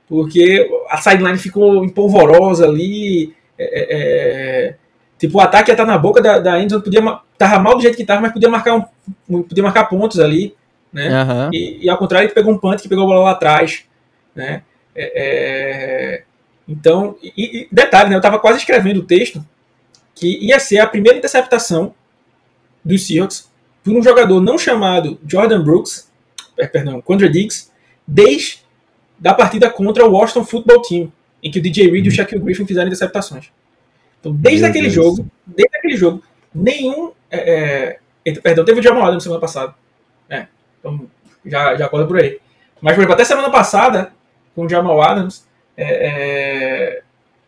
Speaker 3: porque a sideline ficou empolvorosa ali. É, é, é Tipo, o ataque ia estar na boca da, da Endzone, podia, tava mal do jeito que tava, mas podia marcar, um, podia marcar pontos ali, né?
Speaker 2: Uhum.
Speaker 3: E, e, ao contrário, ele pegou um punt que pegou a bola lá atrás, né? É, é, então, e, e, detalhe, né? Eu tava quase escrevendo o texto que ia ser a primeira interceptação dos Seahawks por um jogador não chamado Jordan Brooks, é, perdão, Condra Diggs, desde da partida contra o Washington Football Team, em que o DJ Reed e o Shaquille Griffin fizeram interceptações. Então, desde Meu aquele Deus. jogo, desde aquele jogo, nenhum. É, é, perdão, teve o Jamal Adams semana passada. É, então, já, já acorda por aí. Mas, por exemplo, até semana passada, com o Jamal Adams, é, é,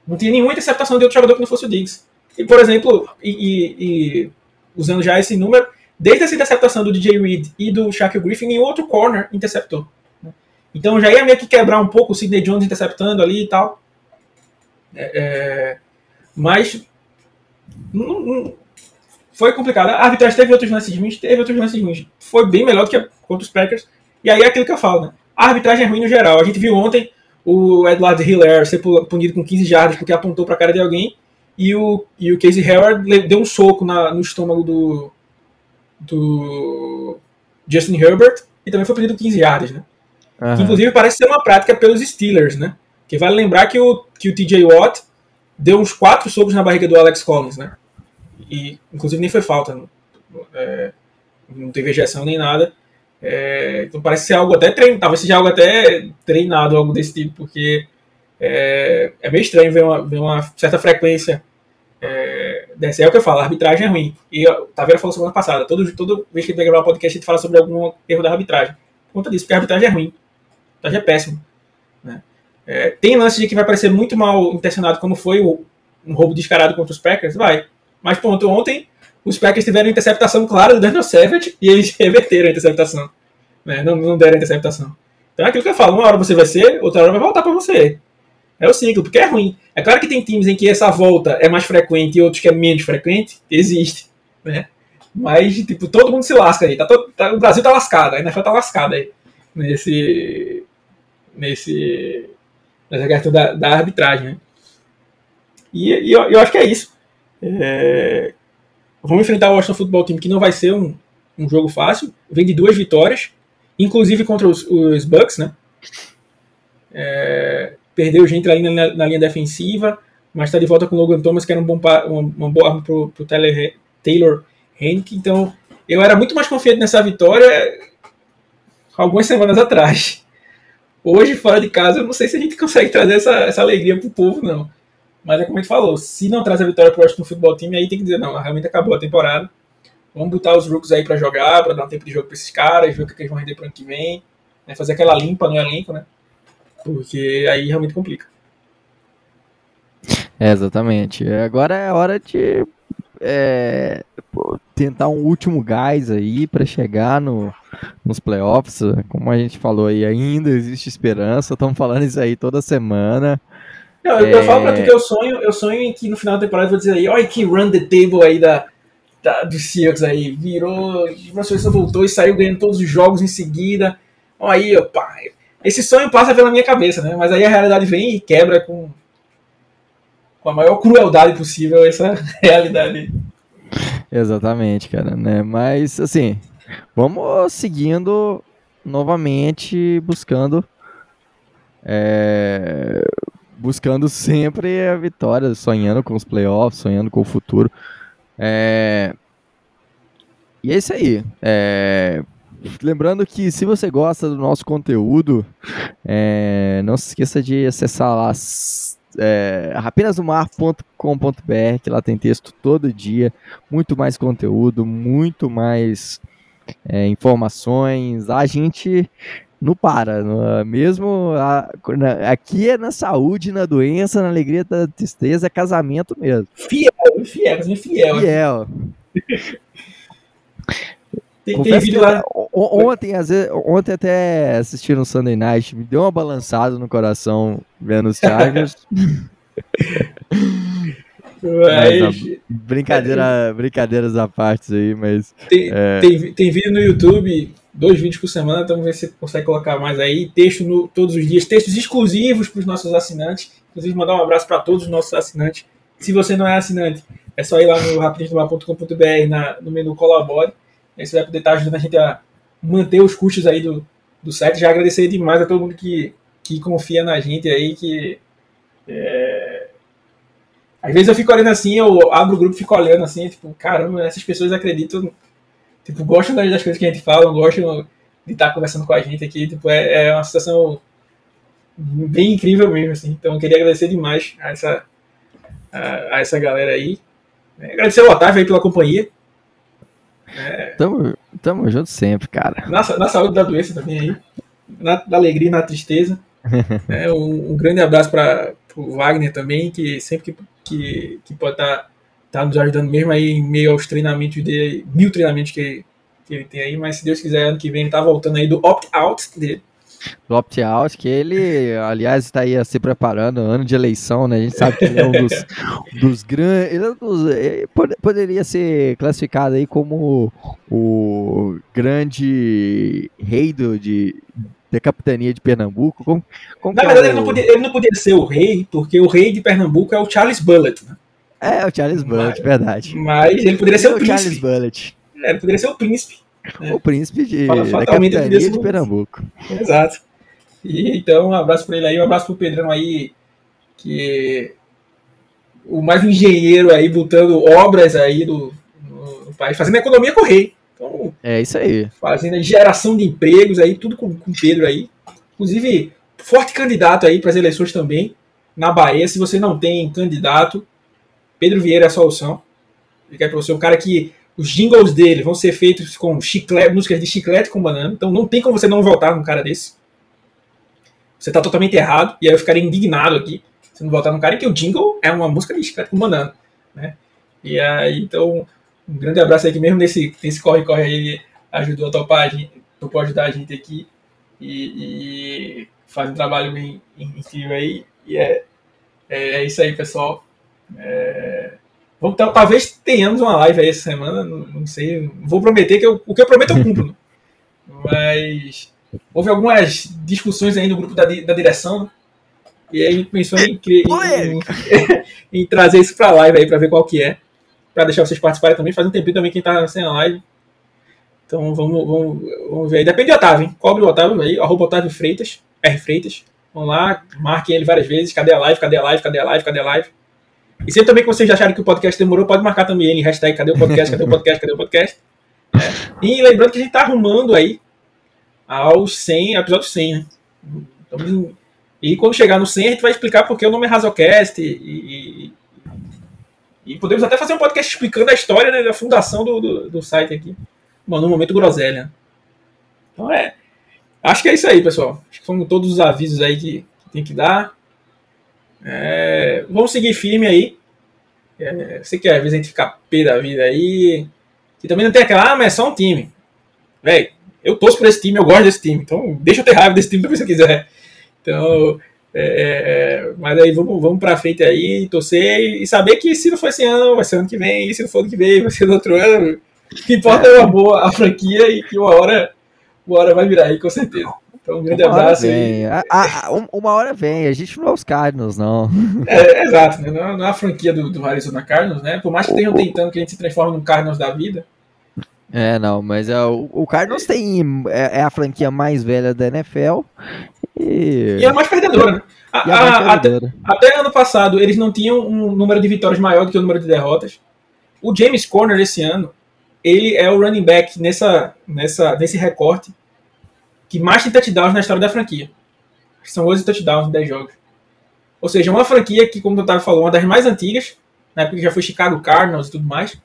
Speaker 3: não tinha nenhuma interceptação de outro jogador que não fosse o Diggs. E, por exemplo, e, e, e usando já esse número, desde essa interceptação do DJ Reed e do Shaquille Griffin, nenhum outro corner interceptou. Né? Então já ia meio que quebrar um pouco o Sidney Jones interceptando ali e tal. É, é mas não, não, foi complicado. A arbitragem teve outros lances ruins, teve outros lances ruins. Foi bem melhor do que contra os Packers. E aí é aquilo que eu falo, né? A arbitragem é ruim no geral. A gente viu ontem o Edward Hiller ser punido com 15 jardas porque apontou para a cara de alguém. E o, e o Casey Hayward deu um soco na, no estômago do, do Justin Herbert e também foi punido com 15 jardas, né? Uhum. Que, inclusive parece ser uma prática pelos Steelers, né? Que vale lembrar que o, que o TJ Watt deu uns quatro socos na barriga do Alex Collins, né? E, inclusive, nem foi falta. Não, é, não teve ejeção nem nada. É, então parece ser algo até treinado, talvez seja algo até treinado, algo desse tipo, porque é, é meio estranho ver uma, ver uma certa frequência é, dessa. É o que eu falo, a arbitragem é ruim. E o Taveira falou semana passada, todo, todo vez que ele vai gravar o podcast, a gente fala sobre algum erro da arbitragem. Por conta disso, porque a arbitragem é ruim. A arbitragem é péssima. Né? É, tem lance de que vai parecer muito mal intencionado, como foi o, um roubo descarado contra os Packers? Vai. Mas, ponto, ontem os Packers tiveram interceptação clara do Daniel Savage e eles reverteram a interceptação. Né? Não, não deram a interceptação. Então é aquilo que eu falo, uma hora você vai ser, outra hora vai voltar para você. É o ciclo, porque é ruim. É claro que tem times em que essa volta é mais frequente e outros que é menos frequente, existe, né? Mas, tipo, todo mundo se lasca aí. Tá todo, tá, o Brasil tá lascado, a NFL tá lascada aí. Nesse. Nesse. Nessa questão da, da arbitragem, né? E, e eu, eu, acho que é isso. É, vamos enfrentar o Washington Football Team, que não vai ser um, um jogo fácil. Vem de duas vitórias, inclusive contra os, os Bucks, né? É, perdeu gente ali na, na, linha defensiva, mas está de volta com o Logan Thomas, que era um bom, uma, uma boa arma para o Taylor, Taylor. Então, eu era muito mais confiante nessa vitória algumas semanas atrás. Hoje, fora de casa, eu não sei se a gente consegue trazer essa, essa alegria para o povo, não. Mas é como a gente falou, se não traz a vitória para o Washington Futebol Time, aí tem que dizer, não, realmente acabou a temporada. Vamos botar os rooks aí para jogar, para dar um tempo de jogo para esses caras, ver o que eles vão render para o ano que vem, né, fazer aquela limpa no elenco, né? Porque aí realmente complica.
Speaker 2: É, exatamente. Agora é hora de é, tentar um último gás aí para chegar no, nos playoffs. Como a gente falou aí, ainda existe esperança. Estamos falando isso aí toda semana.
Speaker 3: Não, eu, é... eu falo pra tu que eu sonho, eu sonho em que no final da temporada eu vou dizer aí, olha que run the table aí da, da, do Seahawks aí. Virou, o Russell voltou e saiu ganhando todos os jogos em seguida. Aí, opa, esse sonho passa pela minha cabeça, né? Mas aí a realidade vem e quebra com, com a maior crueldade possível essa realidade.
Speaker 2: Exatamente, cara, né? Mas assim, vamos seguindo novamente buscando é, buscando sempre a vitória, sonhando com os playoffs, sonhando com o futuro. É, e é isso aí. É, Lembrando que se você gosta do nosso conteúdo, é, não se esqueça de acessar lá é, apenasomar.com.br, que lá tem texto todo dia, muito mais conteúdo, muito mais é, informações. A gente não para, não, mesmo a, na, aqui é na saúde, na doença, na alegria, na tristeza, é casamento mesmo.
Speaker 3: Fiel, fiel, fiel.
Speaker 2: Fiel. Tem, tem vídeo lá. Ontem, às vezes, ontem até assistindo Sunday Night, me deu uma balançada no coração vendo os Chargers. mas, brincadeira, brincadeiras à parte aí, mas.
Speaker 3: Tem, é... tem, tem, vídeo no YouTube, dois vídeos por semana, então vamos ver se consegue colocar mais aí. Texto no, todos os dias, textos exclusivos para os nossos assinantes. Inclusive, mandar um abraço para todos os nossos assinantes. Se você não é assinante, é só ir lá no rapidinho.com.br no menu Colabore Você vai poder estar ajudando a gente a manter os custos aí do, do site. Já agradecer demais a todo mundo que, que confia na gente aí, que é... às vezes eu fico olhando assim, eu abro o grupo e fico olhando assim, tipo, caramba, essas pessoas acreditam, tipo, gostam das coisas que a gente fala, gostam de estar conversando com a gente aqui, tipo, é, é uma situação bem incrível mesmo, assim. Então eu queria agradecer demais a essa, a, a essa galera aí. Agradecer ao Otávio aí pela companhia.
Speaker 2: É. Tamo, tamo junto sempre, cara.
Speaker 3: Na, na saúde da doença também aí. Na, na alegria na tristeza. é, um, um, grande abraço para o Wagner também, que sempre que, que, que pode estar tá, tá nos ajudando mesmo aí em meio aos treinamentos dele, mil treinamentos que, que ele tem aí, mas se Deus quiser, ano que vem ele tá voltando aí do opt-out dele
Speaker 2: do opt-out, que ele, aliás, está aí se preparando, ano de eleição, né? A gente sabe que ele é um dos, dos grandes. Ele, é um ele poderia ser classificado aí como o grande rei do, de, da capitania de Pernambuco. Como,
Speaker 3: como Na verdade, é o... ele, não podia, ele não podia ser o rei, porque o rei de Pernambuco é o Charles Bullet. Né?
Speaker 2: É, o Charles Bullet, mas, verdade.
Speaker 3: Mas ele poderia ser o, o príncipe.
Speaker 2: Charles Bullet.
Speaker 3: É, ele poderia ser o príncipe.
Speaker 2: O príncipe de, Fala, da capitania de Pernambuco.
Speaker 3: Exato. E, então, um abraço para ele aí, um abraço pro Pedrão aí, que o mais engenheiro aí, botando obras aí do, no, no país, fazendo a economia correr. Então,
Speaker 2: é isso aí.
Speaker 3: Fazendo a geração de empregos aí, tudo com o Pedro aí. Inclusive, forte candidato aí para as eleições também. na Bahia, se você não tem candidato, Pedro Vieira é a solução. Ele quer para você um cara que os jingles dele vão ser feitos com chiclete, músicas de chiclete com banana. Então não tem como você não votar num cara desse. Você está totalmente errado. E aí eu ficaria indignado aqui se não votar num cara que o jingle é uma música de chiclete com banana. Né? E aí, então, um grande abraço aí que mesmo nesse, nesse corre-corre aí ajudou a topar a gente, topou ajudar a gente aqui e, e faz um trabalho bem incrível aí. E é, é, é isso aí, pessoal. É, vamos, talvez tenhamos uma live aí essa semana, não, não sei. Vou prometer que eu, o que eu prometo eu cumpro. Mas houve algumas discussões aí no grupo da, da direção. E aí a gente pensou em, em, em, em trazer isso para a live aí para ver qual que é. Para deixar vocês participarem também. Faz um tempinho também quem tá sem a live. Então vamos, vamos, vamos ver aí. Depende do Otávio, hein? Cobre o Otávio aí, arroba Otávio Freitas, R Freitas. Vamos lá, marquem ele várias vezes. Cadê a live? Cadê a live? Cadê a live? Cadê a live? E sempre também que vocês acharam que o podcast demorou, pode marcar também ele, hashtag cadê o podcast, cadê o podcast, cadê o podcast. É. E lembrando que a gente está arrumando aí aos 100, episódio 100, né? E quando chegar no 100, a gente vai explicar porque o nome é Razocast e, e, e, podemos até fazer um podcast explicando a história né, da fundação do, do, do site aqui. Mano, no momento groselha. Então é, Acho que é isso aí, pessoal. Acho que foram todos os avisos aí que, que tem que dar. É, vamos seguir firme aí. É, sei que às vezes a gente fica pé da vida aí. E também não tem aquela, ah, mas é só um time. Véi, eu torço por esse time, eu gosto desse time. Então deixa eu ter raiva desse time também se quiser. Então, é, é, mas aí vamos, vamos pra frente aí, torcer e saber que se não for esse ano, vai ser ano que vem. E se não for ano que vem, vai ser no outro ano. O que importa é uma boa a franquia e que uma hora uma hora vai virar aí, com certeza. Então, um grande
Speaker 2: uma
Speaker 3: abraço.
Speaker 2: E... A, a, uma hora vem, a gente não é os Cardinals, não.
Speaker 3: É, exato, né? não, não é a franquia do, do Arizona Cardinals, né? Por mais que estejam tentando que a gente se transforme num Cardinals da vida.
Speaker 2: É, não, mas é, o, o Cardinals tem, é, é, a franquia mais velha da NFL. E,
Speaker 3: e é a mais perdedora, né? A, até, até, ano passado, eles não tinham um número de vitórias maior do que o número de derrotas. O James Corner esse ano ele é o running back nessa, nessa, nesse recorte que mais tem touchdowns na história da franquia. São 11 touchdowns em 10 jogos. Ou seja, uma franquia que, como o Otávio falou, uma das mais antigas, na época que já foi Chicago Cardinals e tudo mais.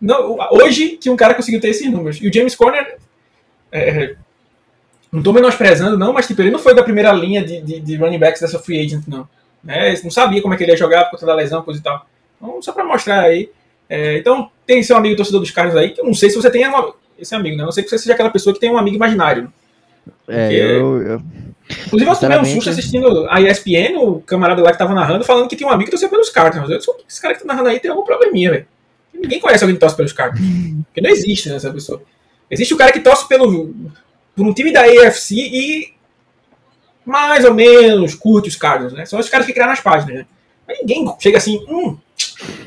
Speaker 3: Não, hoje que um cara conseguiu ter esses números. E o James Conner, é, não estou menosprezando, não, mas tipo, ele não foi da primeira linha de, de, de running backs dessa free agent, não. Né? Não sabia como é que ele ia jogar por conta da lesão, coisa e tal. Então, só para mostrar aí é, então, tem seu amigo torcedor dos caras aí, que eu não sei se você tem uma, esse amigo, né? Não sei que você seja aquela pessoa que tem um amigo imaginário.
Speaker 2: É, eu, eu...
Speaker 3: Inclusive, eu tomei um susto assistindo a ESPN, o camarada lá que tava narrando, falando que tinha um amigo que torcia pelos Cardinals. Eu disse, esse cara que tá narrando aí tem algum probleminha, velho. Ninguém conhece alguém que torce pelos Cardinals. Porque não existe né, essa pessoa. Existe o cara que torce pelo, por um time da AFC e mais ou menos curte os Cardinals, né? São os caras que criaram as páginas, né? Mas ninguém chega assim, hum,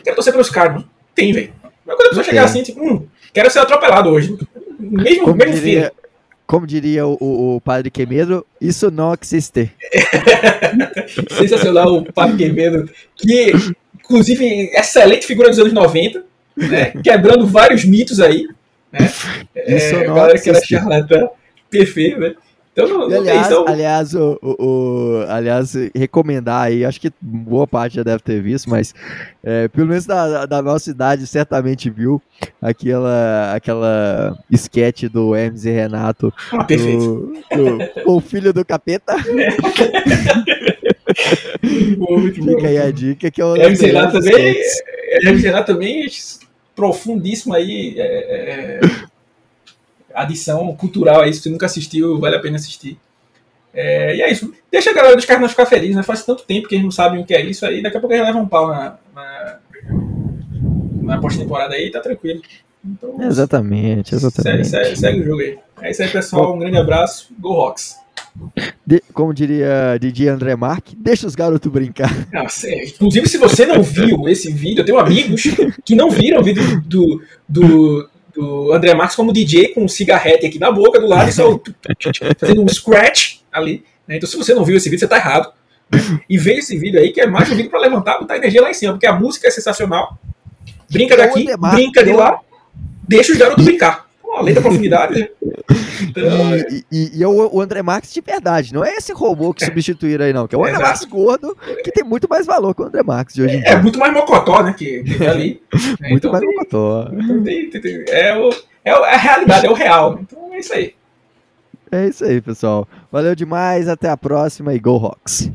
Speaker 3: quero torcer pelos Cardinals. Tem, velho. Mas quando a pessoa chegar assim, tipo, hum, quero ser atropelado hoje. Mesmo, como mesmo
Speaker 2: diria, filho. Como diria o, o, o padre Quemedo, isso não existe.
Speaker 3: Sensacional o padre Quemedo, que, inclusive, excelente figura dos anos 90, né, quebrando vários mitos aí. Né? Isso é, não galera existe. que era charlatã, perfeito, né? Então, não, não
Speaker 2: aliás,
Speaker 3: tem, então...
Speaker 2: aliás, o, o, o, aliás, recomendar aí, acho que boa parte já deve ter visto, mas é, pelo menos da, da nossa idade certamente viu aquela, aquela sketch do Hermes e Renato.
Speaker 3: Ah, perfeito.
Speaker 2: Do, do, o filho do capeta.
Speaker 3: muito
Speaker 2: Fica aí a dica que é o
Speaker 3: Hermes e Renato também, Hermes e Renato também profundíssimo aí. É, é adição cultural aí. Se você nunca assistiu, vale a pena assistir. É, e é isso. Deixa a galera dos caras ficar feliz, né? Faz tanto tempo que eles não sabem o que é isso aí. Daqui a pouco eles levam um pau na, na, na pós-temporada aí tá tranquilo.
Speaker 2: Então, exatamente, exatamente.
Speaker 3: Segue, segue, segue, o jogo aí. É isso aí, pessoal. Um grande abraço. Go Rocks.
Speaker 2: De, como diria Didi André Marque, deixa os garotos brincar.
Speaker 3: Ah, inclusive, se você não viu esse vídeo, eu tenho amigos que não viram o vídeo do, do, do André Marques como DJ com um cigarrete aqui na boca do lado e só fazendo um scratch ali. Né? Então, se você não viu esse vídeo, você tá errado. E veja esse vídeo aí, que é mais um vídeo para levantar, botar energia lá em cima, porque a música é sensacional. Brinca daqui, brinca de lá, deixa os garotos brincar. Uma lei da profundidade. né? Então, é,
Speaker 2: E, e- e é o, o André Max de verdade, não é esse robô que substituíram aí, não. Que é o André
Speaker 3: Exato.
Speaker 2: Max gordo, que tem muito mais valor que o André Max de hoje em
Speaker 3: é
Speaker 2: dia.
Speaker 3: muito mais mocotó, né? Que, ali.
Speaker 2: muito
Speaker 3: Então,
Speaker 2: mais
Speaker 3: tem-
Speaker 2: mocotó.
Speaker 3: então tem- tem- é, o, é o- é a realidade, é o real. Então é isso aí.
Speaker 2: É isso aí, pessoal. Valeu demais, até a próxima e Go Rocks!